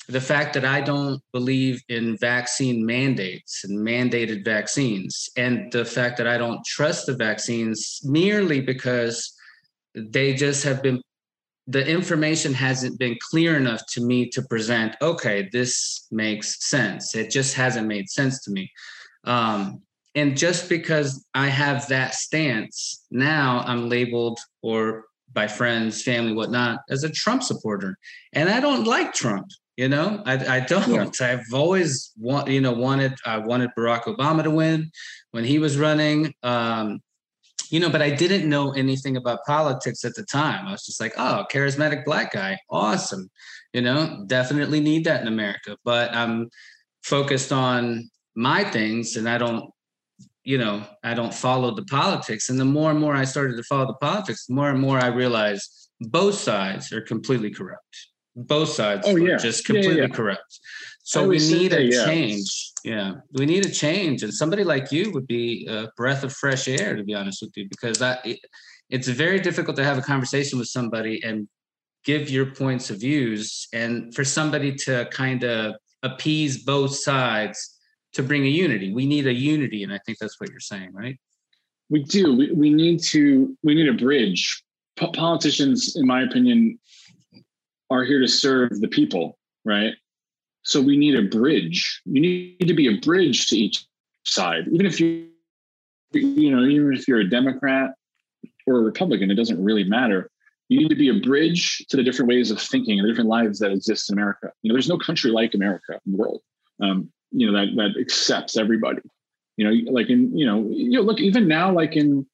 the fact that I don't believe in vaccine mandates and mandated vaccines, and the fact that I don't trust the vaccines merely because they just have been the information hasn't been clear enough to me to present okay this makes sense. It just hasn't made sense to me. Um, and just because i have that stance now i'm labeled or by friends family whatnot as a trump supporter. And i don't like trump you know? I, I don't. I've always want you know wanted i wanted barack obama to win when he was running. Um, you know, but I didn't know anything about politics at the time. I was just like, oh, charismatic black guy, awesome. You know, definitely need that in America. But I'm focused on my things and I don't, you know, I don't follow the politics. And the more and more I started to follow the politics, the more and more I realized both sides are completely corrupt. Both sides
Oh,
are
yeah.
just
Yeah, yeah,
completely
yeah.
corrupt. So we need a change. Yeah, we need a change, and somebody like you would be a breath of fresh air, to be honest with you, because I, it, it's very difficult to have a conversation with somebody and give your points of views, and for somebody to kind of appease both sides to bring a unity. We need a unity, and I think that's what you're saying, right?
we do, we, we need to, we need a bridge. Po- politicians, in my opinion, are here to serve the people, right? So we need a bridge. You need to be a bridge to each side, even if you, you know, even if you're a Democrat or a Republican, it doesn't really matter. You need to be a bridge to the different ways of thinking and the different lives that exist in America. You know, there's no country like America in the world. Um, you know that that accepts everybody. You know, like in you know, you know, look even now, like in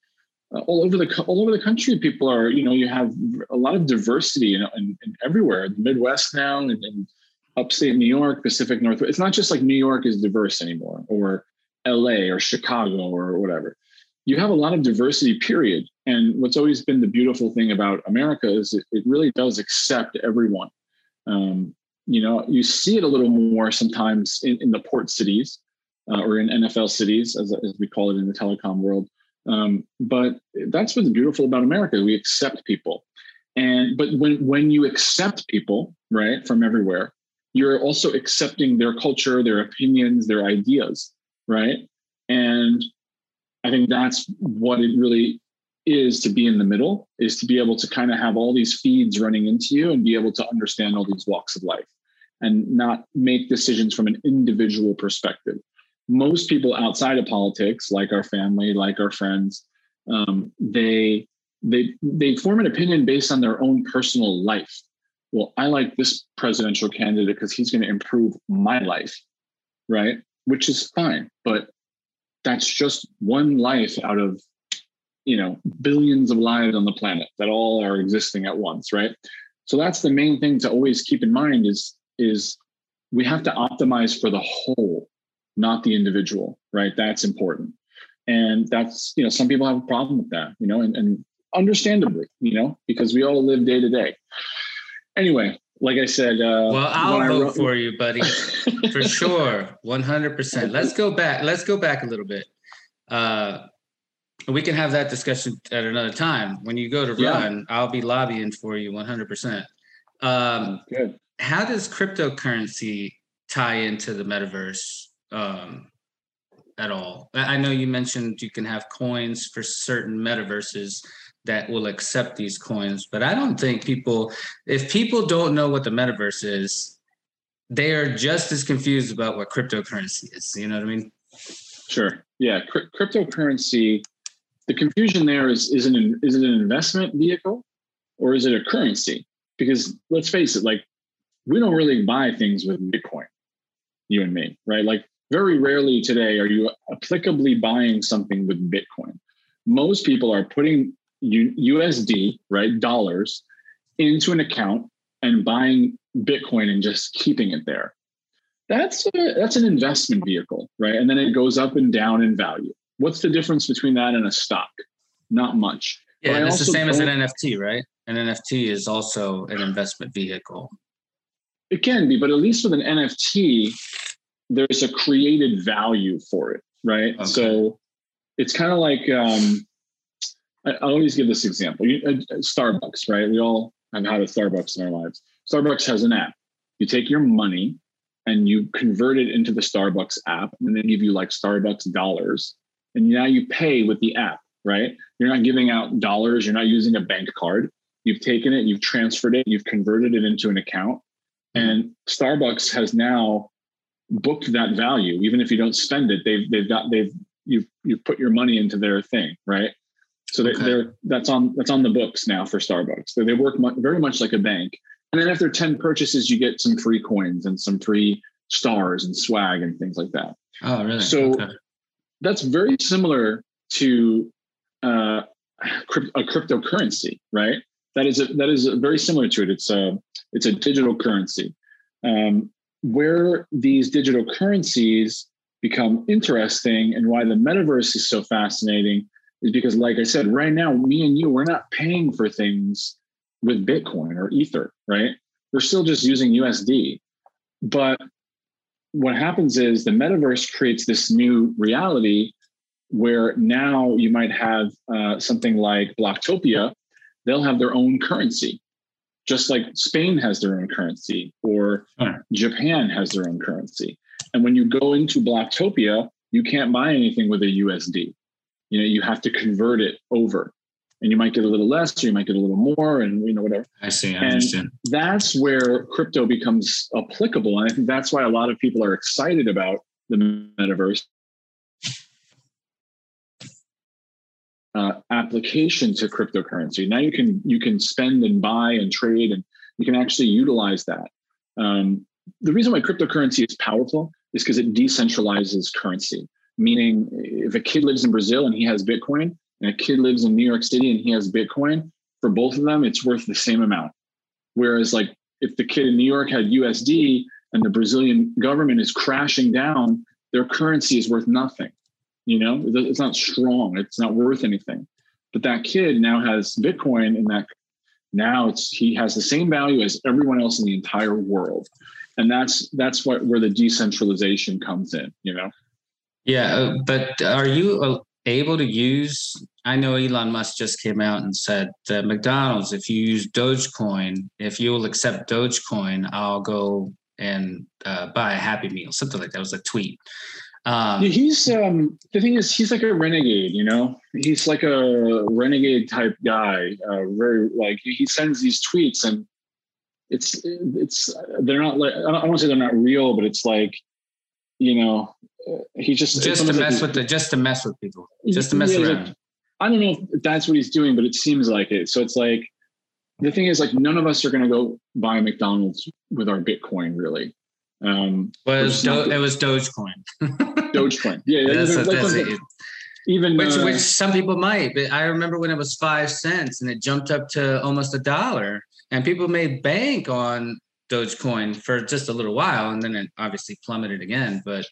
uh, all over the all over the country, people are you know you have a lot of diversity in, in, in everywhere. The Midwest now and, and upstate New York, Pacific Northwest. It's not just like New York is diverse anymore, or L.A. or Chicago or whatever. You have a lot of diversity, period. And what's always been the beautiful thing about America is it, it really does accept everyone. Um, you know, you see it a little more sometimes in, in the port cities uh, or in NFL cities, as, as we call it in the telecom world. Um, but that's what's beautiful about America. We accept people. And but when when you accept people, right, from everywhere, you're also accepting their culture, their opinions, their ideas, right? And I think that's what it really is to be in the middle, is to be able to kind of have all these feeds running into you and be able to understand all these walks of life and not make decisions from an individual perspective. Most people outside of politics, like our family, like our friends, um, they they they form an opinion based on their own personal life. Well, I like this presidential candidate because he's going to improve my life, right? Which is fine, but that's just one life out of you know billions of lives on the planet that all are existing at once right? So that's the main thing to always keep in mind is is we have to optimize for the whole not the individual right? That's important. And that's you know some people have a problem with that you know and, and understandably you know because we all live day to day anyway like i said uh
well i'll vote for you buddy for sure 100% let's go back let's go back a little bit uh we can have that discussion at another time. When you go to run, yeah. I'll be lobbying for you 100%. Um,
Good.
How does cryptocurrency tie into the metaverse um, at all? I know you mentioned you can have coins for certain metaverses that will accept these coins, but I don't think people, if people don't know what the metaverse is, they are just as confused about what cryptocurrency is. You know what I mean?
Sure. Yeah. cryptocurrency the confusion there is is an, is it an investment vehicle or is it a currency? Because let's face it, like we don't really buy things with Bitcoin, you and me, right? Like very rarely today are you applicably buying something with Bitcoin. Most people are putting USD, right, dollars, into an account and buying Bitcoin and just keeping it there. That's a, that's an investment vehicle, right? And then it goes up and down in value. What's the difference between that and a stock? Not much.
Yeah, it's the same as an NFT, right? An NFT is also an investment vehicle.
It can be, but at least with an NFT, there's a created value for it, right? Okay. So it's kind of like um, I, always give this example: uh, Starbucks, right? We all have had a Starbucks in our lives. Starbucks has an app. You take your money and you convert it into the Starbucks app, and they give you like Starbucks dollars, and now you pay with the app, right? You're not giving out dollars, you're not using a bank card. You've taken it, you've transferred it, you've converted it into an account. And Starbucks has now booked that value. Even if you don't spend it, they've they've got they've you've you've put your money into their thing, right? So they, okay. they're that's on that's on the books now for Starbucks. They, they work mu- very much like a bank. And then after 10 purchases, you get some free coins and some free stars and swag and things like that.
Oh, really?
So okay that's very similar to uh, a cryptocurrency, right? That is a, that is a, very similar to it. It's a it's a digital currency. Um, where these digital currencies become interesting and why the metaverse is so fascinating is because, like I said, right now, me and you, we're not paying for things with Bitcoin or Ether, right? We're still just using USD. But what happens is the metaverse creates this new reality where now you might have uh, something like Bloktopia, they'll have their own currency, just like Spain has their own currency or Japan has their own currency. And when you go into Bloktopia, you can't buy anything with a USD. You know, you have to convert it over. And you might get a little less or you might get a little more and you know whatever.
I see i
and
understand.
that's where crypto becomes applicable and i think that's why a lot of people are excited about the metaverse uh, application to cryptocurrency. Now you can you can spend and buy and trade and you can actually utilize that. Um, the reason why cryptocurrency is powerful is because it decentralizes currency meaning if a kid lives in brazil and he has bitcoin and a kid lives in New York City and he has Bitcoin, for both of them, it's worth the same amount. Whereas, like, if the kid in New York had USD and the Brazilian government is crashing down, their currency is worth nothing. You know, it's not strong, it's not worth anything. But that kid now has Bitcoin, and that now it's he has the same value as everyone else in the entire world. And that's that's what where the decentralization comes in, you know.
Yeah, uh, but are you able to use I know Elon Musk just came out and said that McDonald's, if you use Dogecoin, if you'll accept Dogecoin, I'll go and uh, buy a Happy Meal, something like that. Was a tweet.
Um, he's um, the thing is, he's like a renegade. You know, he's like a renegade type guy. Uh, very like he sends these tweets, and it's it's they're not like I don't, want to say they're not real, but it's like you know he just
just to mess like with the just to mess with people, just to mess yeah, around.
Like, I don't know if that's what he's doing, but it seems like it. So it's like the thing is like none of us are going to go buy McDonald's with our Bitcoin, really. Um,
well, it was, Do- it was Dogecoin.
Dogecoin, yeah, yeah that's,
that's, that's it.
Even
which
uh,
which some people might. But I remember when it was five cents and it jumped up to almost a dollar, and people made bank on Dogecoin for just a little while, and then it obviously plummeted again. But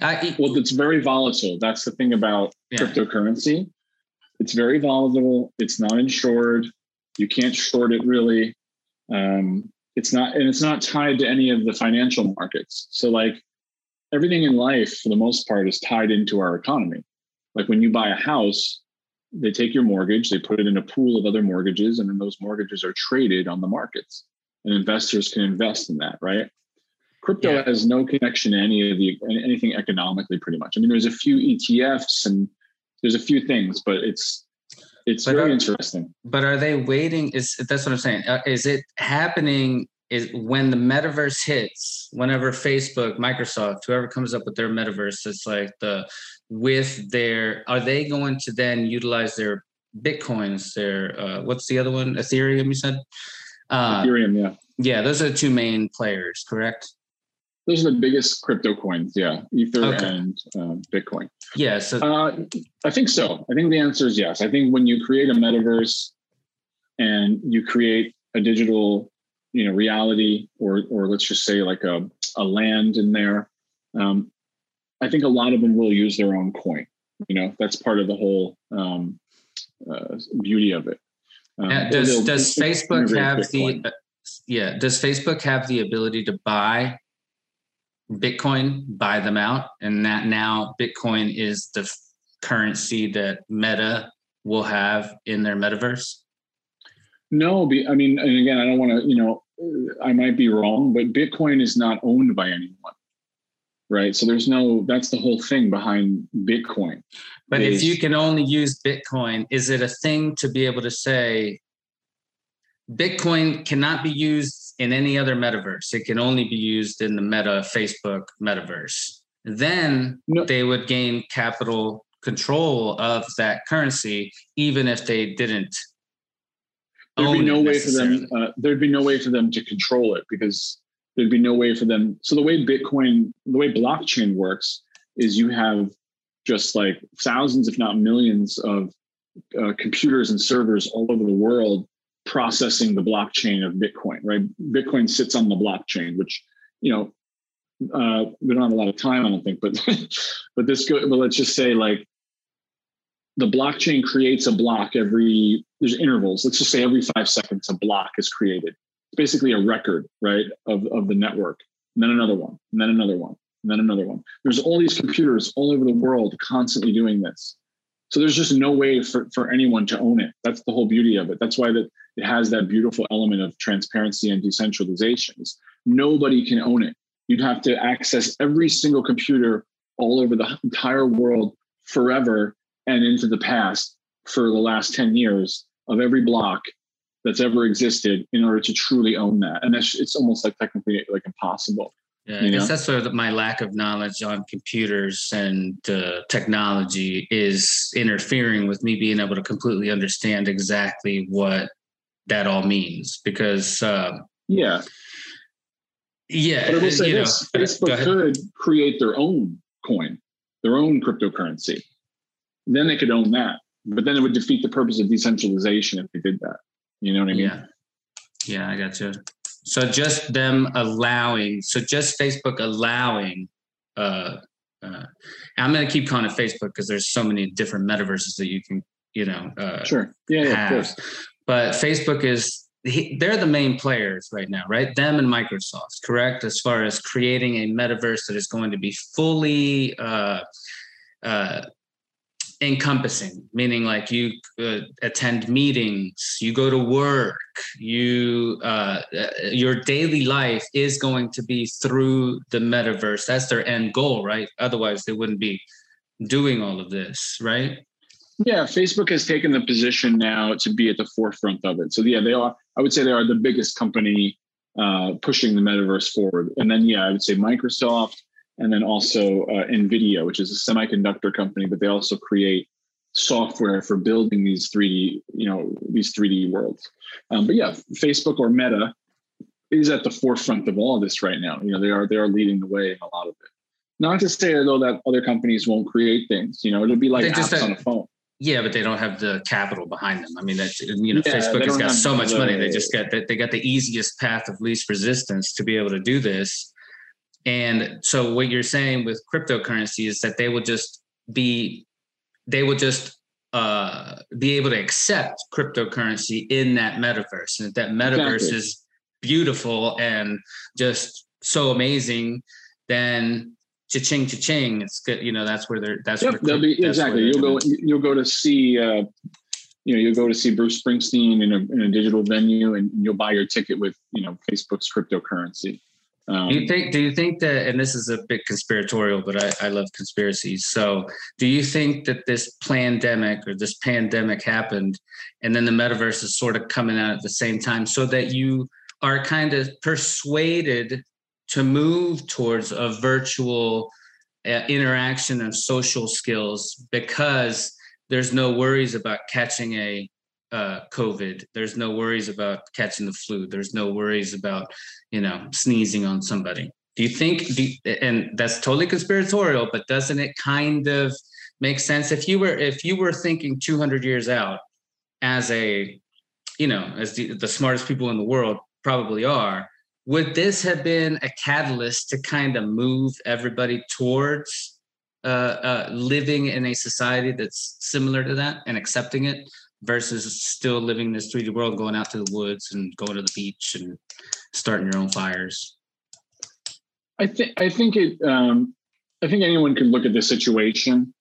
I,
well, it's very volatile. That's the thing about
Yeah.
cryptocurrency. It's very volatile. It's not insured. You can't short it really. Um, it's not, and it's not tied to any of the financial markets. So, like everything in life, for the most part, is tied into our economy. Like when you buy a house, they take your mortgage, they put it in a pool of other mortgages, and then those mortgages are traded on the markets, and investors can invest in that, right? Crypto
Yeah.
has no connection to any of the anything economically, pretty much. I mean, there's a few ETFs and there's a few things, but it's it's
But
very
are-
interesting.
but are they waiting? Is that's what I'm saying? Uh, Is it happening? Is when the metaverse hits? Whenever Facebook, Microsoft, whoever comes up with their metaverse, it's like the with their. Are they going to then utilize their bitcoins? Their uh, what's the other one? Ethereum. You said. Uh,
Ethereum, yeah.
yeah, those are the two main players, correct?
Those are the biggest crypto coins, yeah. Ether
Okay.
and um, Bitcoin.
Yeah. So
Uh, I think so. I think the answer is yes. I think when you create a metaverse and you create a digital, you know, reality, or or let's just say like a a land in there, um, I think a lot of them will use their own coin. You know, that's part of the whole um, uh, beauty of it. Um,
Uh, does does Facebook have
Bitcoin.
the uh, yeah does Facebook have the ability to buy Bitcoin, buy them out, and that now Bitcoin is the currency that Meta will have in their metaverse?
No, I mean, and again, I don't want to, you know, I might be wrong, but Bitcoin is not owned by anyone, right? So there's no, that's the whole thing behind Bitcoin.
But if you can only use Bitcoin, is it a thing to be able to say Bitcoin cannot be used in any other metaverse? It can only be used in the Meta Facebook metaverse. Then
No.
they would gain capital control of that currency, even if they didn't.
There'd be no
it
way for them, uh, there'd be no way for them to control it because there'd be no way for them. So the way Bitcoin, the way blockchain works is you have just like thousands, if not millions of uh, computers and servers all over the world processing the blockchain of Bitcoin, right? Bitcoin sits on the blockchain, which, you know, uh, we don't have a lot of time, I don't think, but but this go. But let's just say like the blockchain creates a block every. There's intervals. Let's just say every five seconds a block is created. It's basically a record, right, of of the network. And then another one, and then another one, and then another one. There's all these computers all over the world constantly doing this. So there's just no way for, for anyone to own it. That's the whole beauty of it. That's why that it has that beautiful element of transparency and decentralization. Nobody can own it. You'd have to access every single computer all over the entire world forever and into the past for the last 10 years of every block that's ever existed in order to truly own that. And that's, it's almost like technically like impossible.
Yeah,
you know?
that's sort of my lack of knowledge on computers and uh, technology is interfering with me being able to completely understand exactly what that all means. Because, um,
Yeah.
yeah,
But I will say
you know,
this
go
Facebook could create their own coin, their own cryptocurrency. Then they could own that. But then it would defeat the purpose of decentralization if they did that. You know what I mean?
Yeah. Yeah, I got you. So just them allowing, so just Facebook allowing, uh, uh, I'm going to keep calling it Facebook because there's so many different metaverses that you can, you know, uh,
Sure. Yeah, yeah, of course.
But Facebook is he, they're the main players right now, right? Them and Microsoft, correct? As far as creating a metaverse that is going to be fully uh, uh, encompassing, meaning like you uh, attend meetings, you go to work, you uh, uh, your daily life is going to be through the metaverse. That's their end goal, right? Otherwise, they wouldn't be doing all of this, right?
Yeah, Facebook has taken the position now to be at the forefront of it. So yeah, they are. I would say they are the biggest company uh, pushing the metaverse forward. And then yeah, I would say Microsoft, and then also uh, Nvidia, which is a semiconductor company, but they also create software for building these 3D, you know, these 3D worlds. Um, but yeah, Facebook or Meta is at the forefront of all of this right now. You know, they are they are leading the way in a lot of it. Not to say though that other companies won't create things. You know, it'll be like
They
apps on a phone.
Yeah, but they don't have the capital behind them. I mean, that's you know,
Yeah,
Facebook has got so much money. They just got they got the easiest path of least resistance to be able to do this. And so what you're saying with cryptocurrency is that they will just be they will just uh be able to accept cryptocurrency in that metaverse. And if that metaverse
Exactly.
is beautiful and just so amazing, then cha-ching cha-ching. It's good, you know, that's where they're that's
Yep,
where
they'll be
that's
exactly.
they're
You'll go. You'll go to see. Uh, you know, you'll go to see Bruce Springsteen in a, in a digital venue, and you'll buy your ticket with you know Facebook's cryptocurrency. Um,
Do you think? Do you think that? And this is a bit conspiratorial, but I, I love conspiracies. So, do you think that this pandemic or this pandemic happened, and then the metaverse is sort of coming out at the same time, so that you are kind of persuaded to move towards a virtual uh, interaction of social skills because there's no worries about catching a uh, COVID. There's no worries about catching the flu. There's no worries about you know, sneezing on somebody. Do you think, do and that's totally conspiratorial, but doesn't it kind of make sense if you were if you were thinking 200 years out as a, you know, as the, the smartest people in the world probably are, would this have been a catalyst to kind of move everybody towards uh, uh, living in a society that's similar to that and accepting it versus still living in this 3D world, going out to the woods and going to the beach and starting your own fires.
I think I think it. Um, I think anyone could look at the situation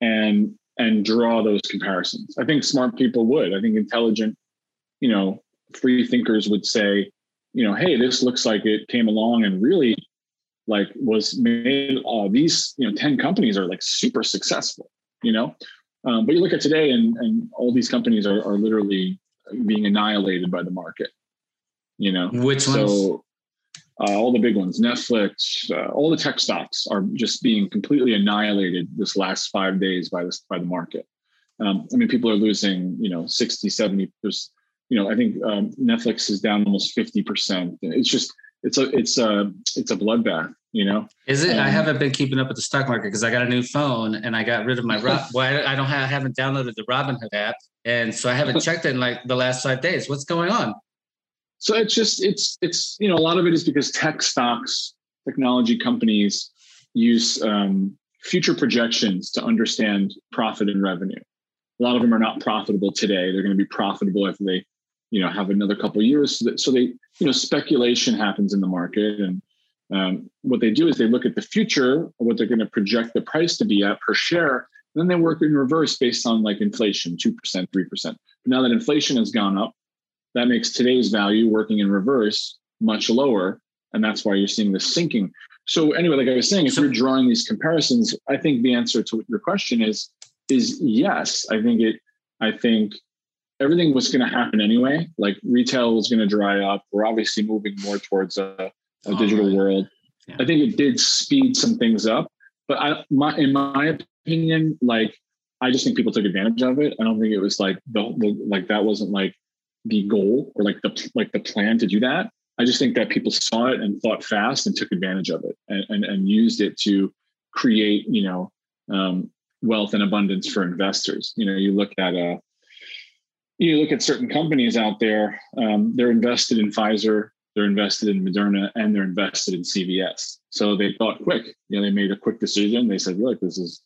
and and draw those comparisons. I think smart people would. I think intelligent, you know, free thinkers would say, you know, hey, this looks like it came along and really like was made. Uh, these you know ten companies are like super successful. You know, um, but you look at today and and all these companies are are literally being annihilated by the market. You know,
Which ones?
so uh, all the big ones, Netflix, uh, all the tech stocks are just being completely annihilated this last five days by this by the market. Um, I mean, people are losing, you know, 60, 70 percent. You know, I think um, Netflix is down almost 50 percent. It's just, it's a, it's a, it's a bloodbath. You know,
Is it? I
um,
haven't been keeping up with the stock market because I got a new phone and I got rid of my Rob. well, I, I don't have, I haven't downloaded the Robinhood app, and so I haven't checked it in like the last five days. What's going on?
So it's just it's it's you know a lot of it is because tech stocks, technology companies use um, future projections to understand profit and revenue. A lot of them are not profitable today. They're going to be profitable if they, you know, have another couple of years. So, that, so they, you know, speculation happens in the market, and um, what they do is they look at the future, what they're going to project the price to be at per share. And then they work in reverse based on like inflation, two percent, three percent. Now that inflation has gone up, that makes today's value working in reverse much lower. And that's why you're seeing this sinking. So anyway, like I was saying, if
So-
you're drawing these comparisons, I think the answer to your question is is yes. I think it I think everything was going to happen anyway. Like retail was going to dry up. We're obviously moving more towards a, a digital
Online.
world.
Yeah.
I think it did speed some things up. But I my in my opinion, like I just think people took advantage of it. I don't think it was like the, the like that wasn't like the goal or like the like the plan to do that. I just think that people saw it and thought fast and took advantage of it and and, and used it to create you know um, wealth and abundance for investors. You know, you look at uh, you look at certain companies out there. Um, they're invested in Pfizer, they're invested in Moderna, and they're invested in CVS. So they thought quick. You know, they made a quick decision. They said, "Look, this is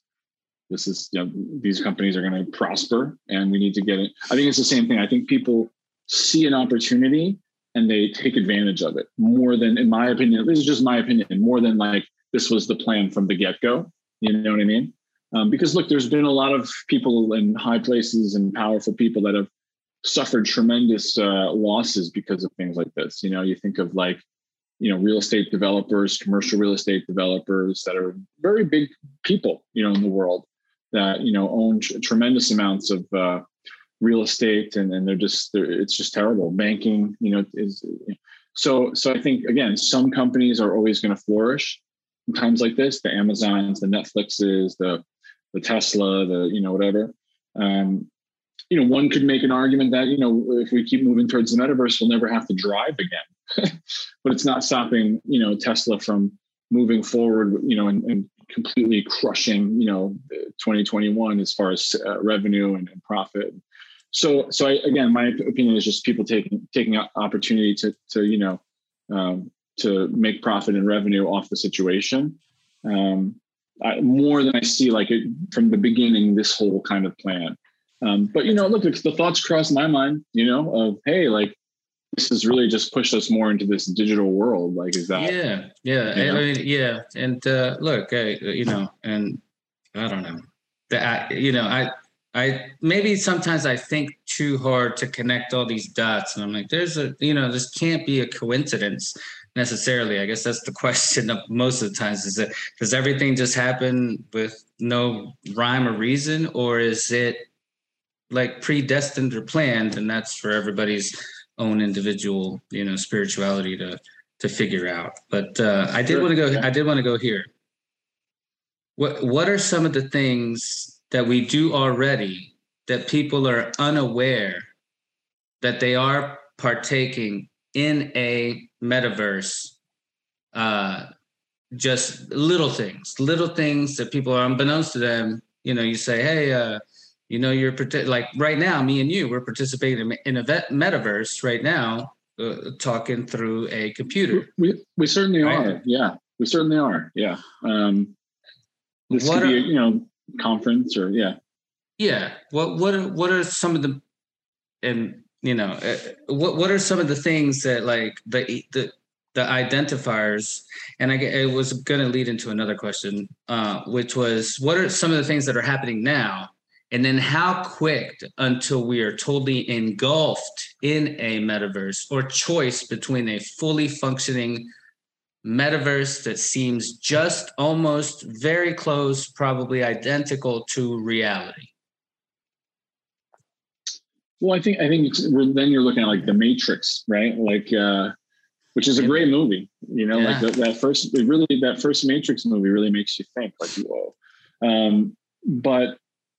this is you know, these companies are going to prosper, and we need to get it." I think it's the same thing. I think people see an opportunity and they take advantage of it more than, in my opinion, this is just my opinion, more than like this was the plan from the get go. You know what I mean? Um, because look, there's been a lot of people in high places and powerful people that have suffered tremendous uh, losses because of things like this. You know, you think of like, you know, real estate developers, commercial real estate developers that are very big people, you know, in the world that you know own tr- tremendous amounts of uh, real estate, and, and they're just they're, it's just terrible. Banking, you know, is so so. I think again, some companies are always going to flourish in times like this. The Amazons, the Netflixes, the the Tesla, the you know whatever. Um, you know, one could make an argument that you know if we keep moving towards the metaverse, we'll never have to drive again. but it's not stopping you know Tesla from moving forward. You know, and, and completely crushing, you know, 2021 as far as uh, revenue and, and, profit. So, so I, again, my opinion is just people taking taking opportunity to to you know um, to make profit and revenue off the situation. Um, I, more than I see like it from the beginning, this whole kind of plan. Um, but you know, look, the thoughts cross my mind, you know, of hey, like this has really just pushed us more into this digital world. Like, is that?
Yeah, yeah, you know? I mean, yeah. And uh, look, I, you know, and I don't know that you know, I, I maybe sometimes I think too hard to connect all these dots, and I'm like, there's a, you know, this can't be a coincidence necessarily. I guess that's the question of most of the times: is it does everything just happen with no rhyme or reason, or is it like predestined or planned, and that's for everybody's own individual, you know, spirituality to to figure out. But uh, I did want to go. I did want to go here. What What are some of the things that we do already that people are unaware that they are partaking in a metaverse? Uh, just little things, little things that people are unbeknownst to them. You know, you say, "Hey, uh, you know you're like right now me and you we're participating in a metaverse right now uh, talking through a computer.
We we certainly right? are yeah. We certainly are yeah. Um this what could be a, you know conference or yeah.
Yeah. What what are, what are some of the and you know uh, what what are some of the things that like the the the identifiers and i it was going to lead into another question uh, which was what are some of the things that are happening now and then how quick until we are totally engulfed in a metaverse or choice between a fully functioning metaverse that seems just almost very close, probably identical to reality?
Well, I think I think then you're looking at like the Matrix, right? Like, uh, which is a great movie. You know, yeah. like the, that first, really that first Matrix movie really makes you think, like, whoa. Um, but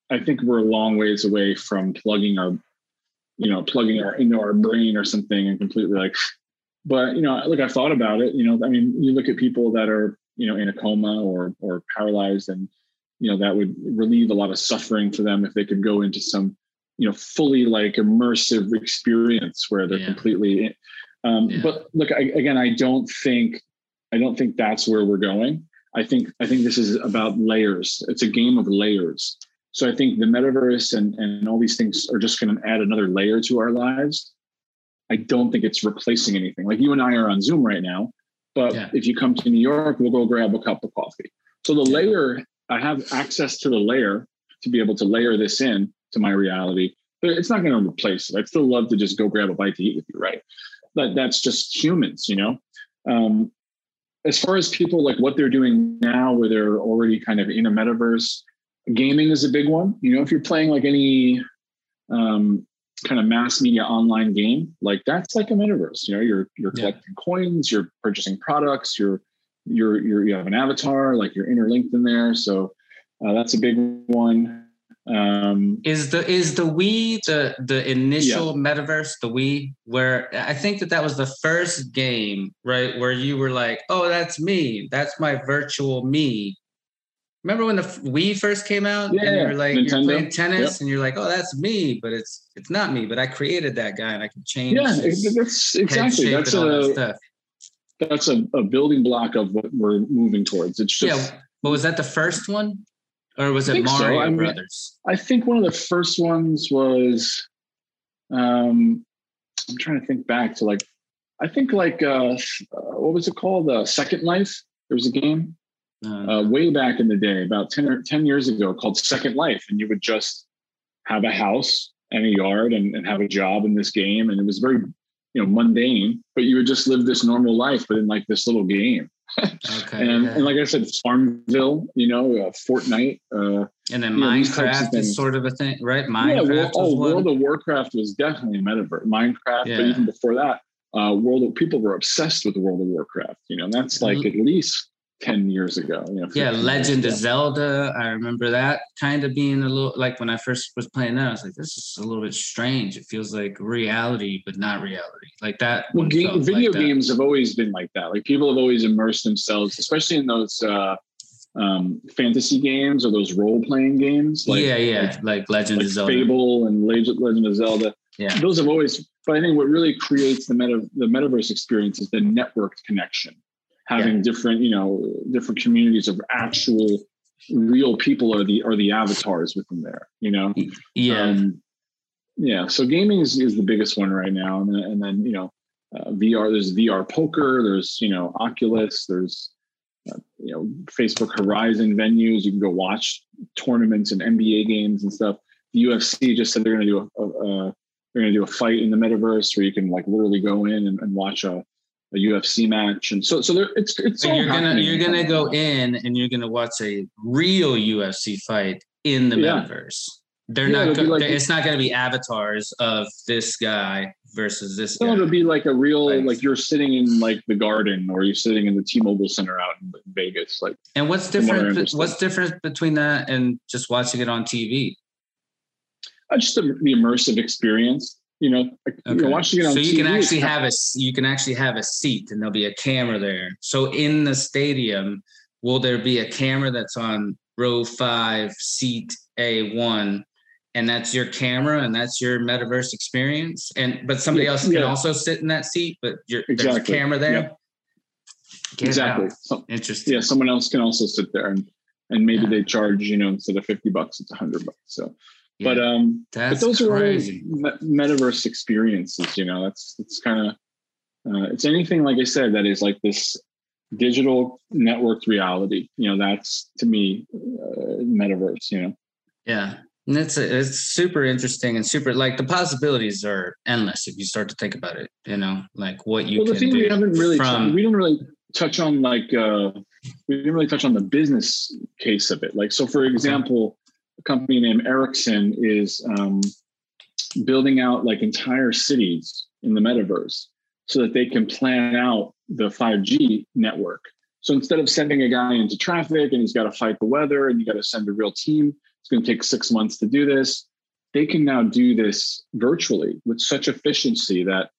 I think we're a long ways away from plugging our, you know, plugging our into our brain or something and completely like. But you know, look, I've thought about it. You know, I mean, you look at people that are you know in a coma or or paralyzed, and you know that would relieve a lot of suffering for them if they could go into some you know fully like immersive experience where they're yeah. completely. Um, yeah. But look, I, again, I don't think I don't think that's where we're going. I think I think this is about layers. It's a game of layers. So I think the metaverse and, and all these things are just going to add another layer to our lives. I don't think it's replacing anything. Like you and I are on Zoom right now, but yeah. if you come to New York, we'll go grab a cup of coffee. So the layer, I have access to the layer to be able to layer this in to my reality, but it's not going to replace it. I'd still love to just go grab a bite to eat with you, right? But that's just humans, you know. Um, as far as people like what they're doing now, where they're already kind of in a metaverse, gaming is a big one. You know, if you're playing like any um, kind of mass media online game, like that's like a metaverse. You know, you're you're collecting yeah. coins, you're purchasing products, you're you're you're you have an avatar, like you're interlinked in there. So uh, that's a big one. Um,
is the is the Wii the the initial yeah. metaverse the Wii where I think that that was the first game right where you were like oh that's me that's my virtual me Remember when the Wii first came out?
Yeah,
and you're like Nintendo. you're playing tennis, yep. and you're like, "Oh, that's me," but it's it's not me. But I created that guy, and I can change.
Yeah, that's exactly that's a that that's a, a building block of what we're moving towards. It's just
yeah. But was that the first one, or was it Mario so. I mean, Brothers?
I think one of the first ones was. Um, I'm trying to think back to like, I think like uh, uh what was it called? Uh, Second Life. There was a game uh, way back in the day, about 10 or 10 years ago, called Second Life. And you would just have a house and a yard and, and have a job in this game. And it was very, you know, mundane, but you would just live this normal life, but in like this little game. okay. and, yeah. and like I said, Farmville, you know, uh, Fortnite. Uh,
and then Minecraft is sort of a thing, right? Minecraft.
Yeah, well, oh, World of Warcraft was definitely a metaverse. Minecraft, yeah. but even before that, uh, World of people were obsessed with World of Warcraft. You know, that's like mm-hmm. at least 10 years ago. You know,
yeah, Legend of Zelda. I remember that kind of being a little like when I first was playing that, I was like, this is a little bit strange. It feels like reality, but not reality. Like that.
Well, game, video like games have always been like that. Like people have always immersed themselves, especially in those uh um, fantasy games or those role playing games.
Like, yeah, yeah, like, like Legend
like
of Zelda,
Fable, and Legend, Legend of Zelda.
Yeah,
those have always. But I think what really creates the meta the metaverse experience is the networked connection, having yeah. different you know different communities of actual real people are the are the avatars within there. You know,
yeah, um,
yeah. So gaming is, is the biggest one right now, and then, and then you know uh, VR. There's VR poker. There's you know Oculus. There's uh, you know Facebook Horizon venues. You can go watch tournaments and NBA games and stuff. The UFC just said they're going to do a, a, a they're going to do a fight in the metaverse where you can like literally go in and, and watch a, a UFC match, and so so there, it's it's.
So you're gonna you're gonna go in and you're gonna watch a real UFC fight in the yeah. metaverse. They're yeah, not. Go, like, it's not going to be avatars of this guy versus this.
No,
guy.
it'll be like a real like, like, you're sitting in like the Garden or you're sitting in the T-Mobile Center out in Vegas. Like,
and what's different? What's different between that and just watching it on TV?
Uh, just the, the immersive experience. You know, okay. you're watching it on.
So you
TV,
can actually have a you can actually have a seat and there'll be a camera there. So in the stadium, will there be a camera that's on row five, seat A one? and that's your camera and that's your metaverse experience and but somebody yeah, else can yeah. also sit in that seat but you're, exactly. there's a camera there yeah.
exactly
so, interesting
yeah someone else can also sit there and and maybe they charge you know instead of 50 bucks it's 100 bucks so but um but those crazy. are all metaverse experiences you know that's it's kind of uh, it's anything like i said that is like this digital networked reality you know that's to me uh, metaverse you know
yeah and it's it's super interesting and super like the possibilities are endless if you start to think about it. You know, like what you.
Well,
the thing
we haven't really from, we didn't really touch on like uh, we didn't really touch on the business case of it. Like so, for example, a company named Ericsson is um, building out like entire cities in the metaverse so that they can plan out the 5G network. So instead of sending a guy into traffic and he's got to fight the weather and you got to send a real team, it's going to take six months to do this. They can now do this virtually with such efficiency that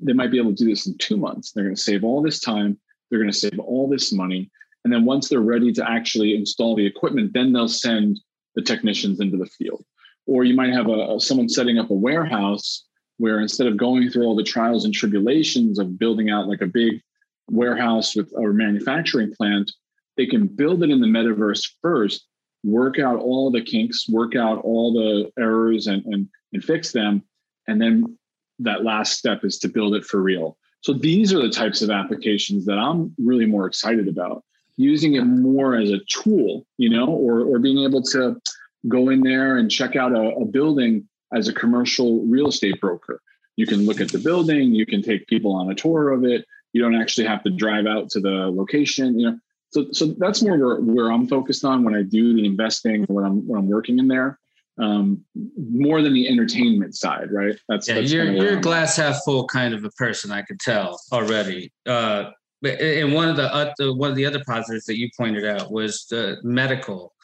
they might be able to do this in two months. They're going to save all this time. They're going to save all this money. And then once they're ready to actually install the equipment, then they'll send the technicians into the field. Or you might have a, someone setting up a warehouse where instead of going through all the trials and tribulations of building out like a big warehouse with a manufacturing plant, they can build it in the metaverse first work out all the kinks, work out all the errors and, and, and fix them. And then that last step is to build it for real. So these are the types of applications that I'm really more excited about using it more as a tool, you know, or, or being able to go in there and check out a, a building as a commercial real estate broker. You can look at the building, you can take people on a tour of it. You don't actually have to drive out to the location. You know, so so that's more where, where I'm focused on when I do the investing when I'm when I'm working in there. Um, more than the entertainment side, right?
That's yeah. That's you're you're a glass half full kind of a person. I could tell already. Uh, but and one of the, the one of the other positives that you pointed out was the medical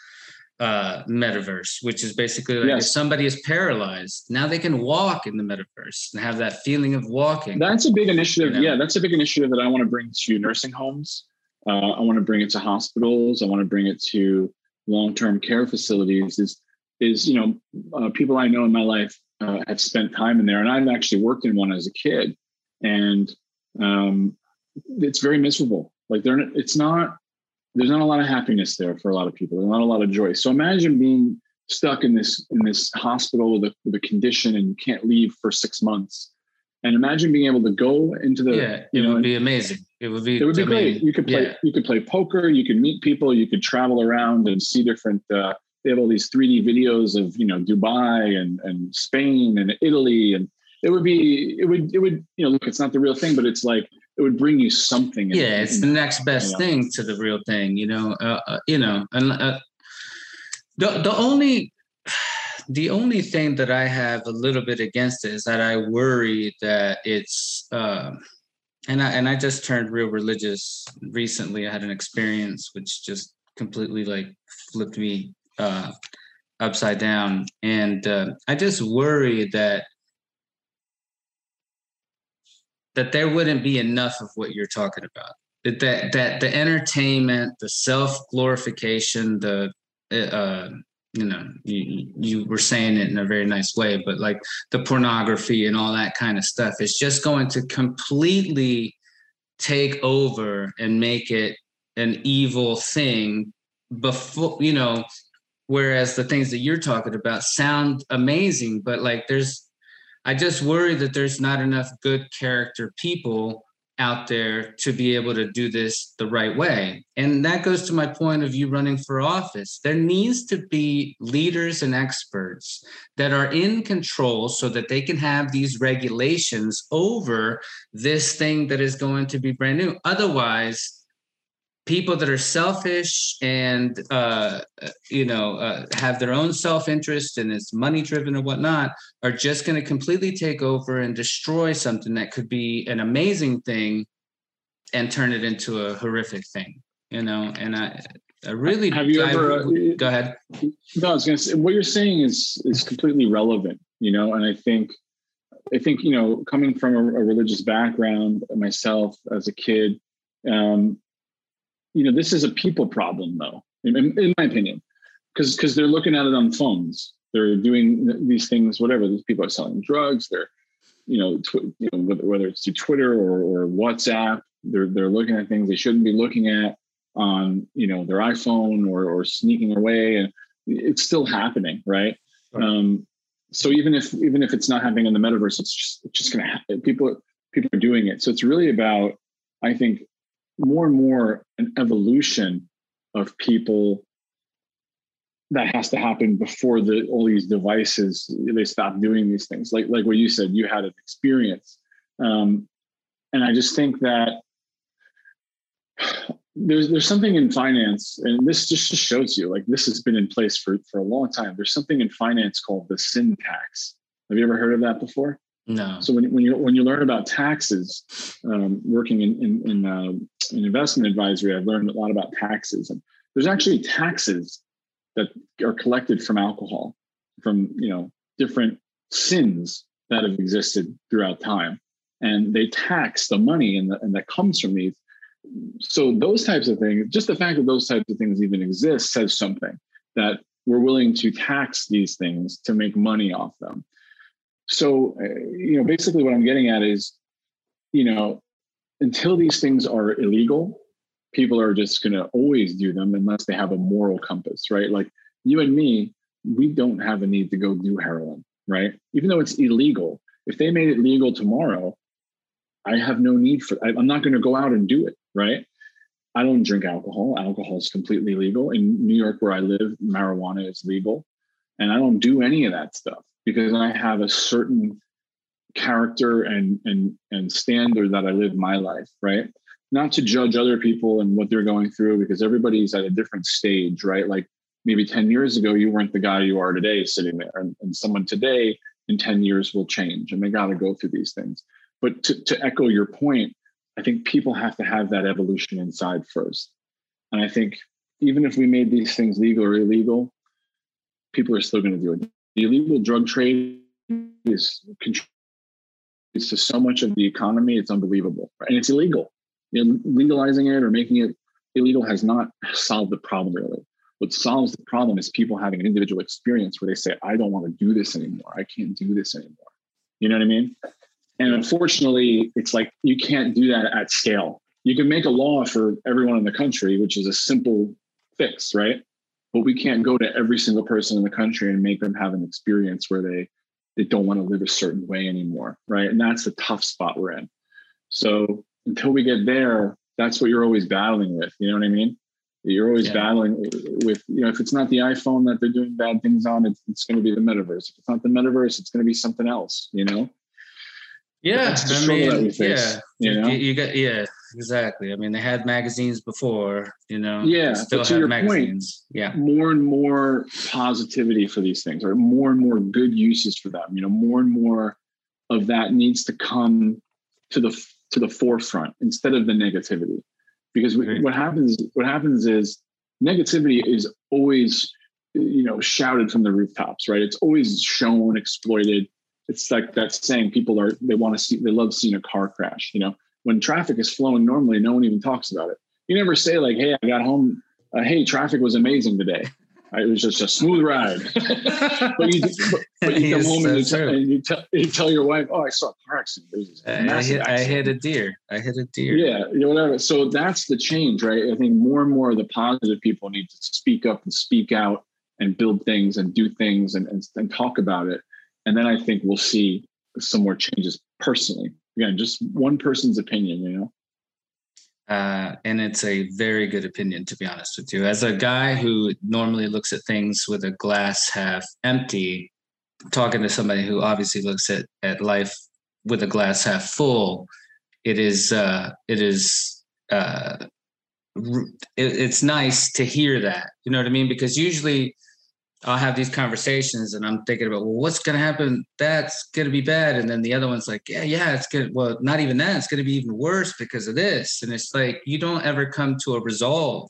uh, metaverse, which is basically like yes. if somebody is paralyzed, now they can walk in the metaverse and have that feeling of walking.
That's a big initiative. You know? Yeah, that's a big initiative that I want to bring to nursing homes. Uh, I want to bring it to hospitals. I want to bring it to long-term care facilities. Is is you know uh, people I know in my life uh, have spent time in there, and I've actually worked in one as a kid, and um, it's very miserable. Like they're it's not there's not a lot of happiness there for a lot of people. There's not a lot of joy. So imagine being stuck in this in this hospital with a with a condition and you can't leave for six months. And imagine being able to go into the
yeah, it know, would be amazing. It would be
it would be I great. Mean, you could play yeah. you could play poker, you could meet people, you could travel around and see different uh, they have all these 3D videos of you know Dubai and and Spain and Italy and it would be it would it would you know look it's not the real thing but it's like it would bring you something
yeah it's the next best you know? thing to the real thing you know uh, uh, you know and uh, the the only the only thing that I have a little bit against it is that I worry that it's uh, and I and I just turned real religious recently. I had an experience which just completely like flipped me uh, upside down, and uh, I just worry that that there wouldn't be enough of what you're talking about. that that that the entertainment, the self glorification, the uh, you know, you you were saying it in a very nice way, but like the pornography and all that kind of stuff, is just going to completely take over and make it an evil thing before you know whereas the things that you're talking about sound amazing but like there's i just worry that there's not enough good character people out there to be able to do this the right way. And that goes to my point of you running for office. There needs to be leaders and experts that are in control so that they can have these regulations over this thing that is going to be brand new. Otherwise, people that are selfish and uh, you know uh, have their own self-interest and it's money driven or whatnot are just going to completely take over and destroy something that could be an amazing thing and turn it into a horrific thing you know? And i I really
have you ever uh,
go ahead.
No i was gonna say what you're saying is is completely relevant you know? And i think i think you know coming from a, a religious background myself as a kid um, you know, this is a people problem, though, in, in my opinion, because because they're looking at it on phones. They're doing these things, whatever. These people are selling drugs. They're, you know, tw- you know whether, whether it's through Twitter or, or WhatsApp, they're they're looking at things they shouldn't be looking at on you know their iPhone or or sneaking away, and it's still happening, right? right. Um, so even if even if it's not happening in the metaverse, it's just it's just going to happen. People people are doing it. So it's really about, I think, more and more an evolution of people that has to happen before the all these devices they stop doing these things. Like like what you said you had an experience. Um, and i just think that there's there's something in finance and this just just shows you like this has been in place for for a long time. There's something in finance called the sin tax have you ever heard of that before?
No.
So when, when you when you learn about taxes, um, working in in, in, uh, in investment advisory, I've learned a lot about taxes, and there's actually taxes that are collected from alcohol, from you know different sins that have existed throughout time, and they tax the money and, the, and that comes from these. So those types of things, just the fact that those types of things even exist, says something that we're willing to tax these things to make money off them. So uh, you know basically what i'm getting at is you know until these things are illegal people are just going to always do them unless they have a moral compass right? Like you and me we don't have a need to go do heroin right? Even though it's illegal. If they made it legal tomorrow i have no need for i'm not going to go out and do it right? I don't drink alcohol. Alcohol is completely legal. In new york where i live marijuana is legal. And i don't do any of that stuff because I have a certain character and and and standard that I live my life, right? Not to judge other people and what they're going through because everybody's at a different stage, right? Like maybe 10 years ago, you weren't the guy you are today sitting there. And, and someone today in 10 years will change and they got to go through these things. But to, to echo your point, I think people have to have that evolution inside first. And I think even if we made these things legal or illegal, people are still going to do it the illegal drug trade is contributes to so much of the economy. It's unbelievable, right? and it's illegal. You know, legalizing it or making it illegal has not solved the problem really. What solves the problem is people having an individual experience where they say, "I don't want to do this anymore. I can't do this anymore." You know what I mean? And unfortunately, it's like you can't do that at scale. You can make a law for everyone in the country, which is a simple fix, right? but we can't go to every single person in the country and make them have an experience where they they don't want to live a certain way anymore right? And that's the tough spot we're in. So until we get there that's what you're always battling with you know what i mean? You're always yeah. battling with you know if it's not the iphone that they're doing bad things on it's, it's going to be the metaverse. If it's not the metaverse it's going to be something else you know?
Yeah i mean yeah. you, know? you got yeah exactly. I mean, they had magazines before, you know.
Yeah, still to your magazines.
Point, yeah,
more and more positivity for these things, or more and more good uses for them. You know, more and more of that needs to come to the to the forefront instead of the negativity, because what happens what happens is negativity is always you know shouted from the rooftops, right? It's always shown, exploited. It's like that saying people are they want to see they love seeing a car crash. You know, when traffic is flowing normally, no one even talks about it. You never say like, "Hey, I got home. Uh, hey, traffic was amazing today." It was just a smooth ride. but you, but, but you come home and, you tell, and you, tell, you tell your wife, "Oh, I saw a car accident. There was a
I, hit, I hit a deer. I hit a deer.
Yeah, you know, whatever. So that's the change, right? I think more and more of the positive people need to speak up and speak out and build things and do things and, and, and talk about it. And then I think we'll see some more changes personally. Again, just one person's opinion, you know?
Uh, and it's a very good opinion, to be honest with you. As a guy who normally looks at things with a glass half empty, talking to somebody who obviously looks at, at life with a glass half full, it is uh, it is uh, it, it's nice to hear that. You know what I mean? Because usually I'll have these conversations and I'm thinking about, well, what's going to happen? That's going to be bad. And then the other one's like, yeah, yeah, it's good. Well, not even that. It's going to be even worse because of this. And it's like, you don't ever come to a resolve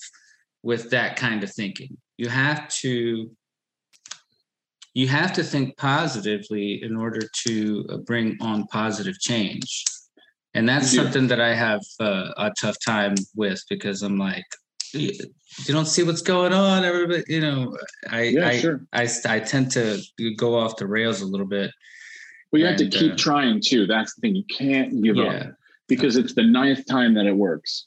with that kind of thinking. You have to, you have to think positively in order to uh, bring on positive change. And that's
do.
something that I have uh, a tough time with because I'm like, you don't see what's going on. Everybody, you know, I,
Yeah,
I,
sure.
I, I tend to go off the rails a little bit.
Well, you have to keep
uh,
trying too. That's the thing. You can't give up because it's the ninth time that it works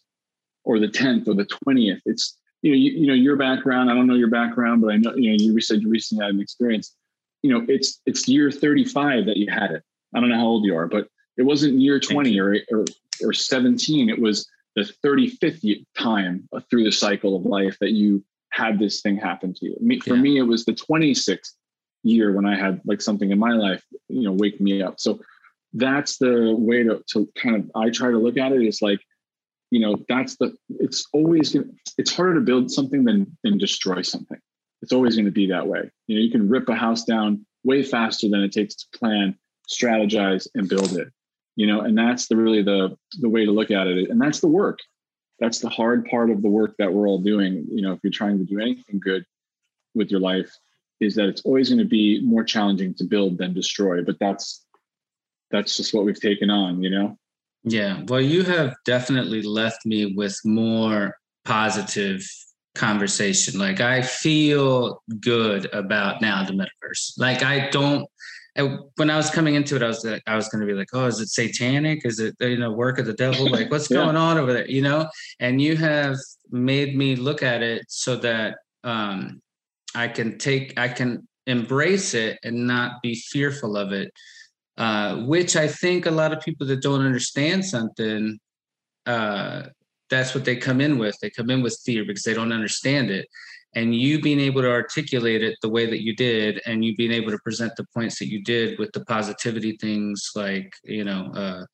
or the 10th or the 20th. It's, you know, you, you know, your background, I don't know your background, but I know, you know, you said you recently had an experience, you know, it's, it's year 35 that you had it. I don't know how old you are, but it wasn't year 20 or, or, or 17. It was the 35th time through the cycle of life that you had this thing happen to you. For
Yeah.
me, it was the 26th year when I had like something in my life, you know, wake me up. So that's the way to, to kind of, I try to look at it. It's like, you know, that's the, it's always to, it's harder to build something than, than destroy something. It's always going to be that way. You know, you can rip a house down way faster than it takes to plan, strategize and build it, you know, and that's the really the, the way to look at it. And that's the work. That's the hard part of the work that we're all doing. You know, if you're trying to do anything good with your life, is that it's always going to be more challenging to build than destroy. But that's that's just what we've taken on, you know.
Yeah. Well, you have definitely left me with more positive conversation. Like I feel good about now the metaverse. Like I don't. I- When I was coming into it, I was like, I was going to be like, oh, is it satanic? Is it you know work of the devil? Like what's
Yeah.
going on over there? You know. And you have made me look at it so that um, I can take, I can embrace it and not be fearful of it uh, which I think a lot of people that don't understand something, uh, that's what they come in with. They come in with fear because they don't understand it. And you being able to articulate it the way that you did, and you being able to present the points that you did with the positivity things like you know uh,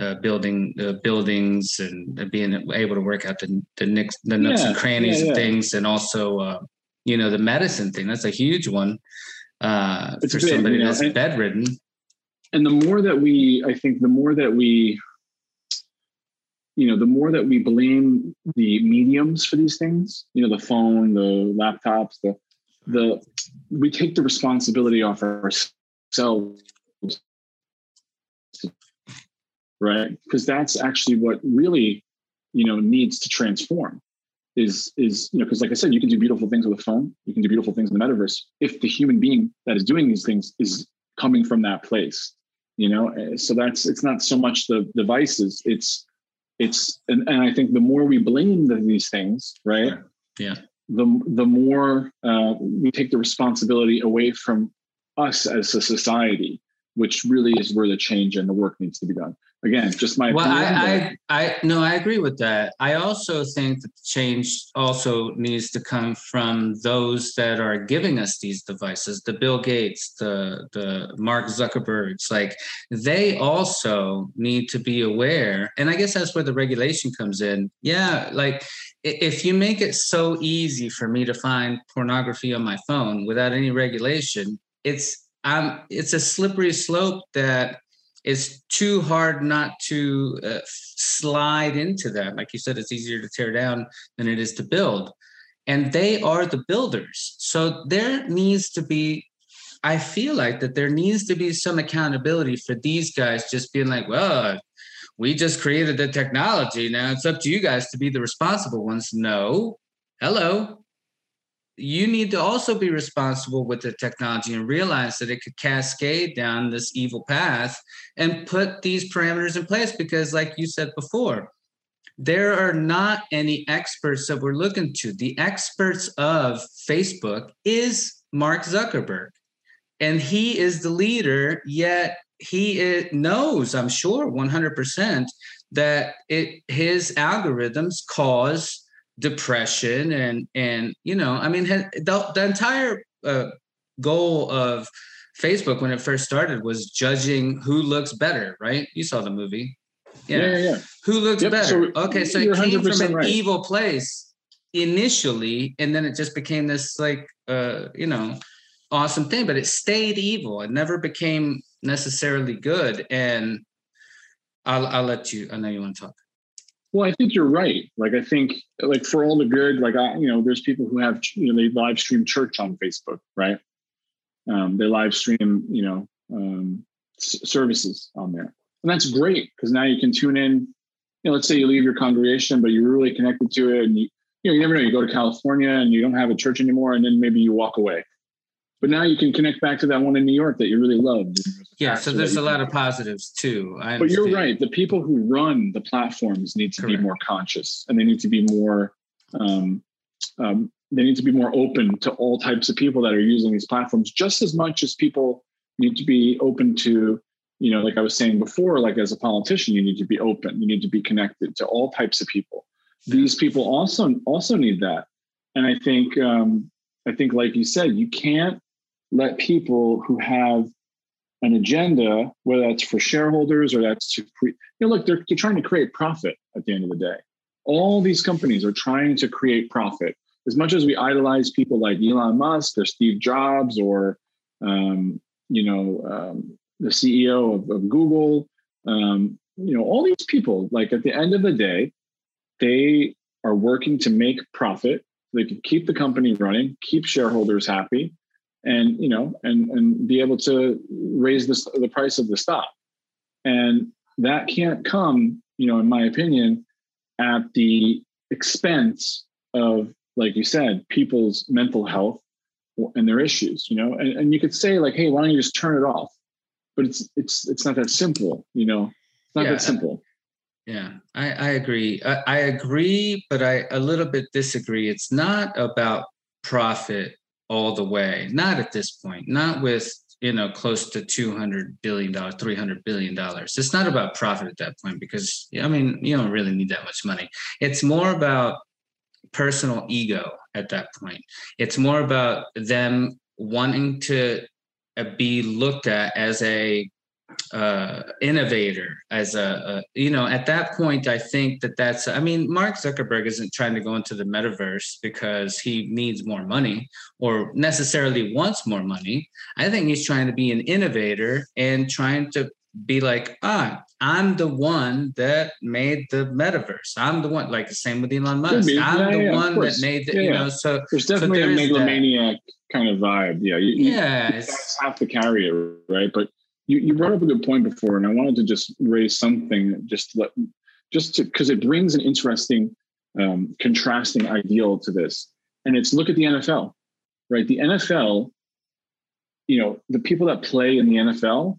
uh, building uh, buildings and being able to work out the the, nicks, the nooks and crannies
yeah,
of
yeah.
things, and also uh, you know the medicine thing. That's a huge one uh, for
big,
somebody
you know,
that's
and-
bedridden.
and the more that we i think the more that we you know the more that we blame the mediums for these things you know the phone the laptops the the we take the responsibility off ourselves. Right? Because that's actually what really you know needs to transform is is you know because like i said you can do beautiful things with a phone you can do beautiful things in the metaverse if the human being that is doing these things is coming from that place you know? Uh, so that's it's not so much the devices it's it's and, and i think the more we blame the, these things right?
Yeah.
the the more uh, we take the responsibility away from us as a society which really is where the change and the work needs to be done again just my
Well, I, I, I, no, I agree with that. I also think that the change also needs to come from those that are giving us these devices, the Bill Gates, the the Mark Zuckerbergs. Like they also need to be aware, and I guess that's where the regulation comes in. Yeah, like if you make it so easy for me to find pornography on my phone without any regulation, it's um, it's a slippery slope that it's too hard not to uh, slide into that. Like you said, it's easier to tear down than it is to build. And they are the builders. So there needs to be, I feel like that there needs to be some accountability for these guys just being like, well, we just created the technology. Now it's up to you guys to be the responsible ones. No, hello. You need to also be responsible with the technology and realize that it could cascade down this evil path and put these parameters in place because, like you said before, there are not any experts that we're looking to. The experts of Facebook is Mark Zuckerberg, and he is the leader, yet he knows, I'm sure, 100% that it his algorithms cause depression and and you know i mean the, the entire uh, goal of facebook when it first started was judging who looks better right you saw the movie
yeah, yeah, yeah.
Who looks
Yep,
better?
so
okay, so it came from an
right.
evil place initially, and then it just became this like uh, you know, awesome thing, but it stayed evil. It never became necessarily good. And I'll I'll let you I know you want to talk.
Well, I think you're right. Like, I think, like, for all the good, like, I, you know, there's people who have, you know, they live stream church on Facebook, right? Um, they live stream, you know, um, s- services on there, and that's great because now you can tune in. You know, let's say you leave your congregation, but you're really connected to it, and you, you know, you never know. You go to California and you don't have a church anymore, and then maybe you walk away. But now you can connect back to that one in New York that you really loved.
Yeah, so there's a lot of positives too. I
but you're right. The people who run the platforms need to
Correct.
be more conscious, and they need to be more. Um, um, they need to be more open to all types of people that are using these platforms, just as much as people need to be open to. You know, like I was saying before, like as a politician, you need to be open. You need to be connected to all types of people. These people also also need that, and I think um, I think, like you said, you can't let people who have an agenda, whether that's for shareholders or that's to cre- you know, look, they're, they're trying to create profit at the end of the day. All these companies are trying to create profit. As much as we idolize people like Elon Musk or Steve Jobs or um, you know um, the CEO of, of Google, um, you know all these people. Like at the end of the day, they are working to make profit. They can keep the company running, keep shareholders happy, and you know and and be able to raise this the price of the stock and that can't come you know in my opinion at the expense of like you said people's mental health and their issues you know and, and you could say like hey why don't you just turn it off but it's it's it's not that simple you know it's not
Yeah.
that simple
Yeah, I, I agree. I, I agree, but I a little bit disagree. It's not about profit all the way. Not at this point. Not with you know close to two hundred billion dollars, three hundred billion dollars. It's not about profit at that point because I mean you don't really need that much money. It's more about personal ego at that point. It's more about them wanting to be looked at as a uh innovator as a, a you know at that point i think that that's i mean mark zuckerberg isn't trying to go into the metaverse because he needs more money or necessarily wants more money. I think he's trying to be an innovator and trying to be like ah i'm the one that made the metaverse. I'm the one like the same with elon musk. i'm
Yeah,
the
yeah,
one that made the you know so
there's definitely
there
a
is that.
megalomaniac kind of vibe. Yeah you, you-
yeah
you guys have to carry it, right? But you, you brought up a good point before, and I wanted to just raise something just to let just to because it brings an interesting um, contrasting ideal to this. And it's look at the NFL, right? The NFL, you know, the people that play in the NFL,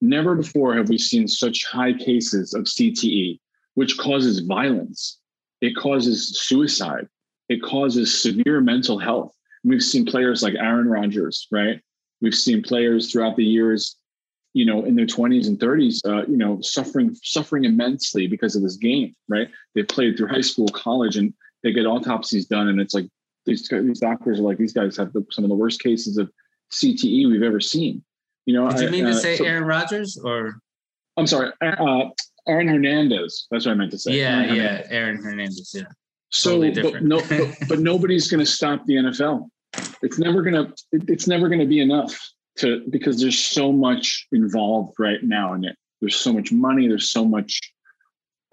never before have we seen such high cases of CTE, which causes violence. It causes suicide. It causes severe mental health. We've seen players like Aaron Rodgers, right? We've seen players throughout the years, you know, in their 20s and 30s, uh, you know, suffering suffering immensely because of this game, right? They've played through high school, college, and they get autopsies done, and it's like these these doctors are like these guys have the, some of the worst cases of CTE we've ever seen. You know,
did you
I-
mean to
uh,
say
so-
aaron rodgers or
I'm sorry, uh, Aaron Hernandez. That's what I meant to say.
yeah
Aaron
yeah aaron hernandez yeah
So,
Totally
but no, but, but nobody's going to stop the NFL. It's never going to. It's never going to be enough to because there's so much involved right now in it. There's so much money. There's so much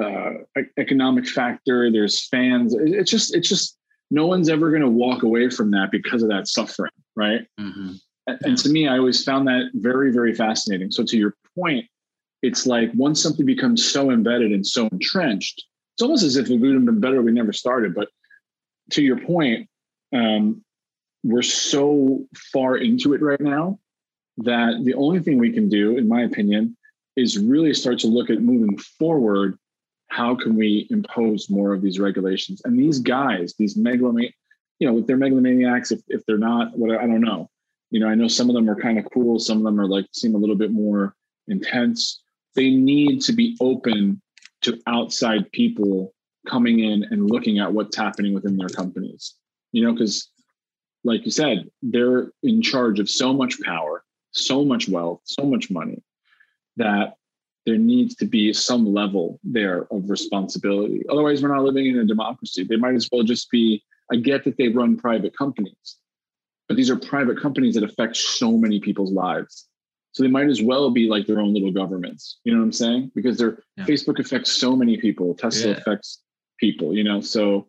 uh, economic factor. There's fans. It's just. It's just. No one's ever going to walk away from that because of that suffering, right?
Mhm.
And, and to me, I always found that very, very fascinating. So to your point, it's like once something becomes so embedded and so entrenched, it's almost as if it would have been better we never started. But to your point, um, we're so far into it right now that the only thing we can do, in my opinion, is really start to look at moving forward. How can we impose more of these regulations? And these guys, these megalomaniacs, you know, if they're megalomaniacs, if, if they're not, what I don't know. You know, I know some of them are kind of cool. Some of them are like seem a little bit more intense. They need to be open to outside people coming in and looking at what's happening within their companies. You know, because like you said, they're in charge of so much power, so much wealth, so much money that there needs to be some level there of responsibility. Otherwise, we're not living in a democracy. They might as well just be, I get that they run private companies, but these are private companies that affect so many people's lives. So they might as well be like their own little governments. You know what I'm saying? Because their yeah. Facebook affects so many people. Tesla yeah. affects people, you know. So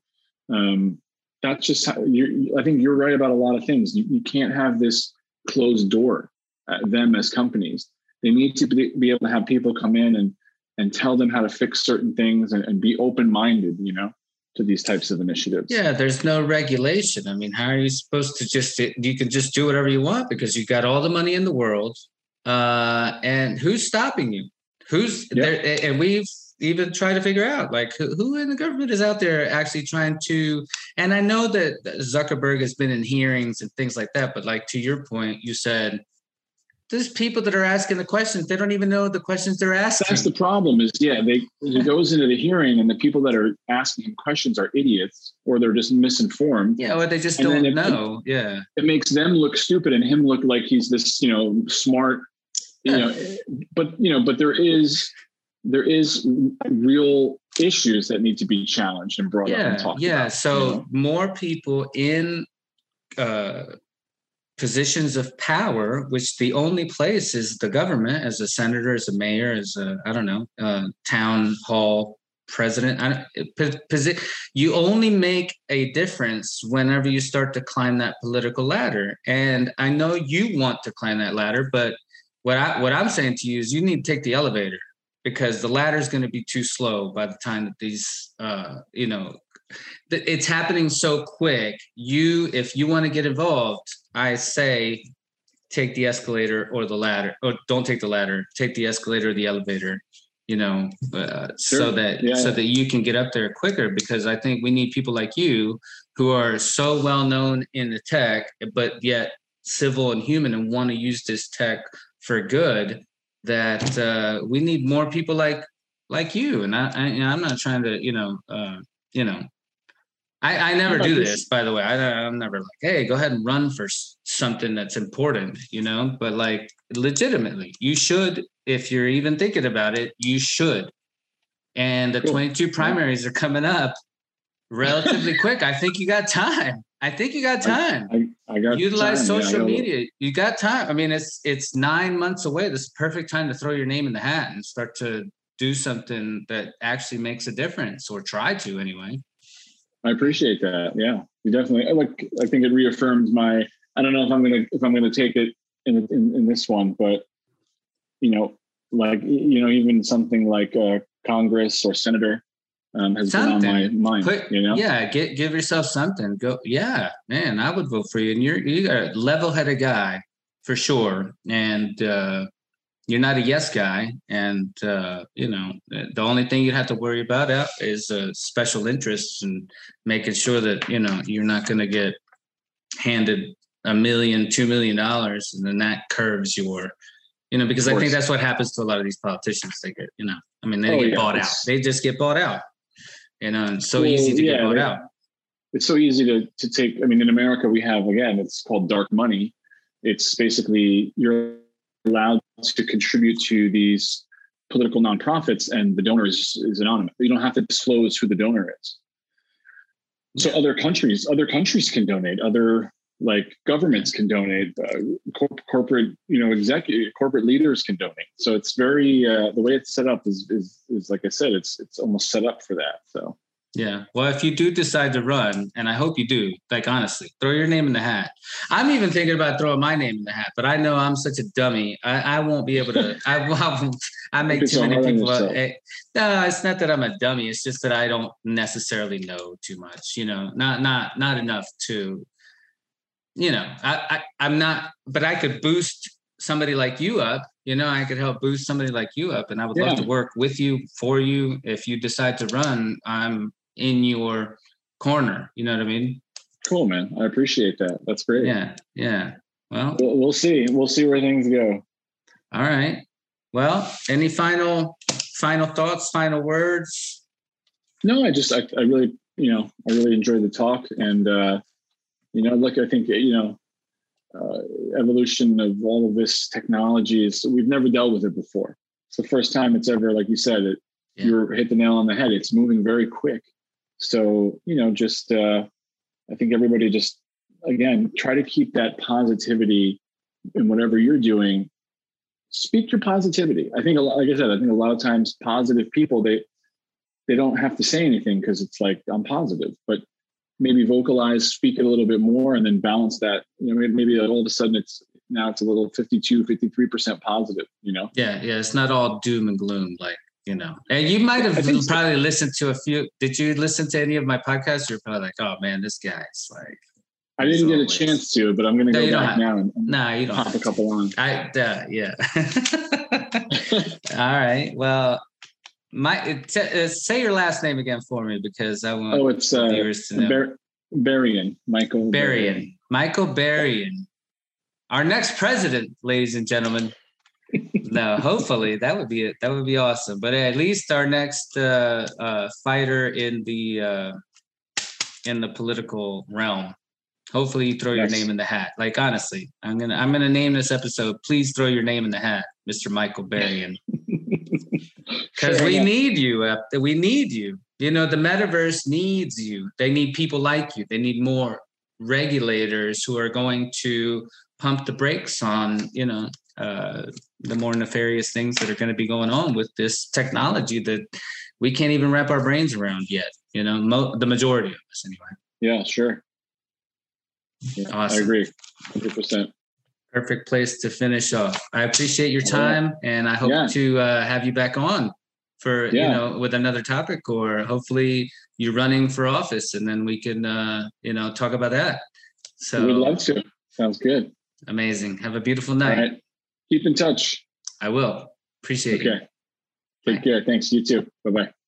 um, that's just how you I think you're right about a lot of things. You, you can't have this closed door at them as companies. They need to be, be able to have people come in and and tell them how to fix certain things and, and be open minded, you know, to these types of initiatives.
Yeah, there's no regulation. I mean, how are you supposed to just you can just do whatever you want because you've got all the money in the world. Uh, and who's stopping you? Who's there? And we've even try to figure out like who, who in the government is out there actually trying to and i know that zuckerberg has been in hearings and things like that but like to your point you said there's people that are asking the questions they don't even know the questions they're asking
that's the problem is yeah they he goes into the hearing and the people that are asking him questions are idiots or they're just misinformed
yeah or they just and don't know it, yeah
it makes them look stupid and him look like he's this you know smart you know but you know but there is there is real issues that need to be challenged and brought
yeah,
up and talked
yeah.
about. Yeah.
So you know? more people in uh, positions of power, which the only place is the government, as a senator, as a mayor, as a I don't know, town hall president. I, you only make a difference whenever you start to climb that political ladder. And I know you want to climb that ladder, but what I what I'm saying to you is you need to take the elevator because the ladder is going to be too slow by the time that these uh, you know it's happening so quick you if you want to get involved i say take the escalator or the ladder or don't take the ladder take the escalator or the elevator you know uh, sure. so that yeah. so that you can get up there quicker because i think we need people like you who are so well known in the tech but yet civil and human and want to use this tech for good that uh, we need more people like like you. And I, I am not trying to, you know, uh, you know, I, I never do this, by the way. I, I'm never like, hey, go ahead and run for something that's important, you know. But like, legitimately, you should, if you're even thinking about it, you should. And the cool. 22 primaries are coming up relatively quick. I think you got time. I think you got time.
I, I, I got
utilize
time.
social yeah, media. You got time. I mean, it's it's nine months away. This is perfect time to throw your name in the hat and start to do something that actually makes a difference, or try to anyway.
I appreciate that. Yeah, you definitely. Like, I think it reaffirms my. I don't know if I'm gonna if I'm gonna take it in in, in this one, but you know, like you know, even something like uh, Congress or senator um, has something. been on my mind. Put, you know,
yeah, get, give yourself something. Go, yeah, man, I would vote for you. And you're you are a level-headed guy for sure, and uh, you're not a yes guy. And uh, you know, the only thing you have to worry about is uh, special interests and making sure that you know you're not going to get handed a million, two million dollars, and then that curves your you know, because I think that's what happens to a lot of these politicians. They get, you know, I mean, they oh, get yeah. bought out. They just get bought out you know, and so well, easy to yeah, get bought out.
It's so easy to to take. I mean, in America, we have again, it's called dark money. It's basically you're allowed to contribute to these political nonprofits, and the donor is, is anonymous. You don't have to disclose who the donor is. So other countries, other countries can donate. Other like governments can donate. Uh, corp- corporate, you know, executive corporate leaders can donate. So it's very uh, the way it's set up is is is like I said, it's it's almost set up for that. So
Yeah. Well, if you do decide to run, and I hope you do, like honestly, throw your name in the hat. I'm even thinking about throwing my name in the hat, but I know I'm such a dummy. I, I won't be able to. I, I, I make too many people.
yourself.
eh, no, it's not that I'm a dummy. It's just that I don't necessarily know too much. You know, not not not enough to. You know, I, I I'm not, but I could boost somebody like you up. You know, I could help boost somebody like you up, and I would love to work with you for you. If you decide to run, I'm in your corner. You know what I mean?
Cool, man. I appreciate that. That's great.
Yeah, yeah. Well,
We'll, we'll see. We'll see where things go.
all right. Well, any final final thoughts, final words?
No, I just I, I really you know I really enjoyed the talk and uh, you know look I think you know uh, evolution of all of this technology is we've never dealt with it before. It's the first time it's ever like you said it
Yeah.
you hit the nail on the head. It's moving very quick. So you know just uh, I think everybody just again try to keep that positivity in whatever you're doing. Speak your positivity. I think lot, like I said, I think a lot of times positive people they they don't have to say anything because it's like I'm positive, but maybe vocalize, speak it a little bit more, and then balance that. You know, maybe, all of a sudden it's now it's a little 52, 53 percent positive. You know,
Yeah, yeah. It's not all doom and gloom, like you know. And you might have
think so.
probably listened to a few. Did you listen to any of my podcasts? You're probably like, oh man, this guy's like,
I didn't get a chance to, but I'm going to
No,
go back
have-
now and, and
nah, you don't.
pop a couple on.
I uh, yeah. all right. Well, my t- uh, say your last name again for me because I want
Oh, it's uh,
viewers to know.
Bar- Barian, Michael
Berrien, Michael Berrien, our next president, ladies and gentlemen. No, hopefully that would be it. That would be awesome. But at least our next uh, uh, fighter in the uh, in the political realm. Hopefully, you throw your name in the hat. Like honestly, I'm gonna I'm gonna name this episode. Please throw your name in the hat, Mr. Michael Berrien because
Fair
we
enough.
need you. We need you. You know, the metaverse needs you. They need people like you. They need more regulators who are going to pump the brakes on, you know, uh, the more nefarious things that are going to be going on with this technology that we can't even wrap our brains around yet. You know, mo- the majority of us anyway.
Yeah, sure. Yeah, I agree, hundred percent.
Perfect place to finish off. I appreciate your time, and I hope
Yeah.
to uh, have you back on for you know with another topic, or hopefully you're running for office, and then we can uh, you know talk about that. So
We'd love to. Sounds good.
amazing. Have a beautiful night.
Keep in touch.
I will. Appreciate you.
Okay. Take care. Thanks. You too. Bye bye.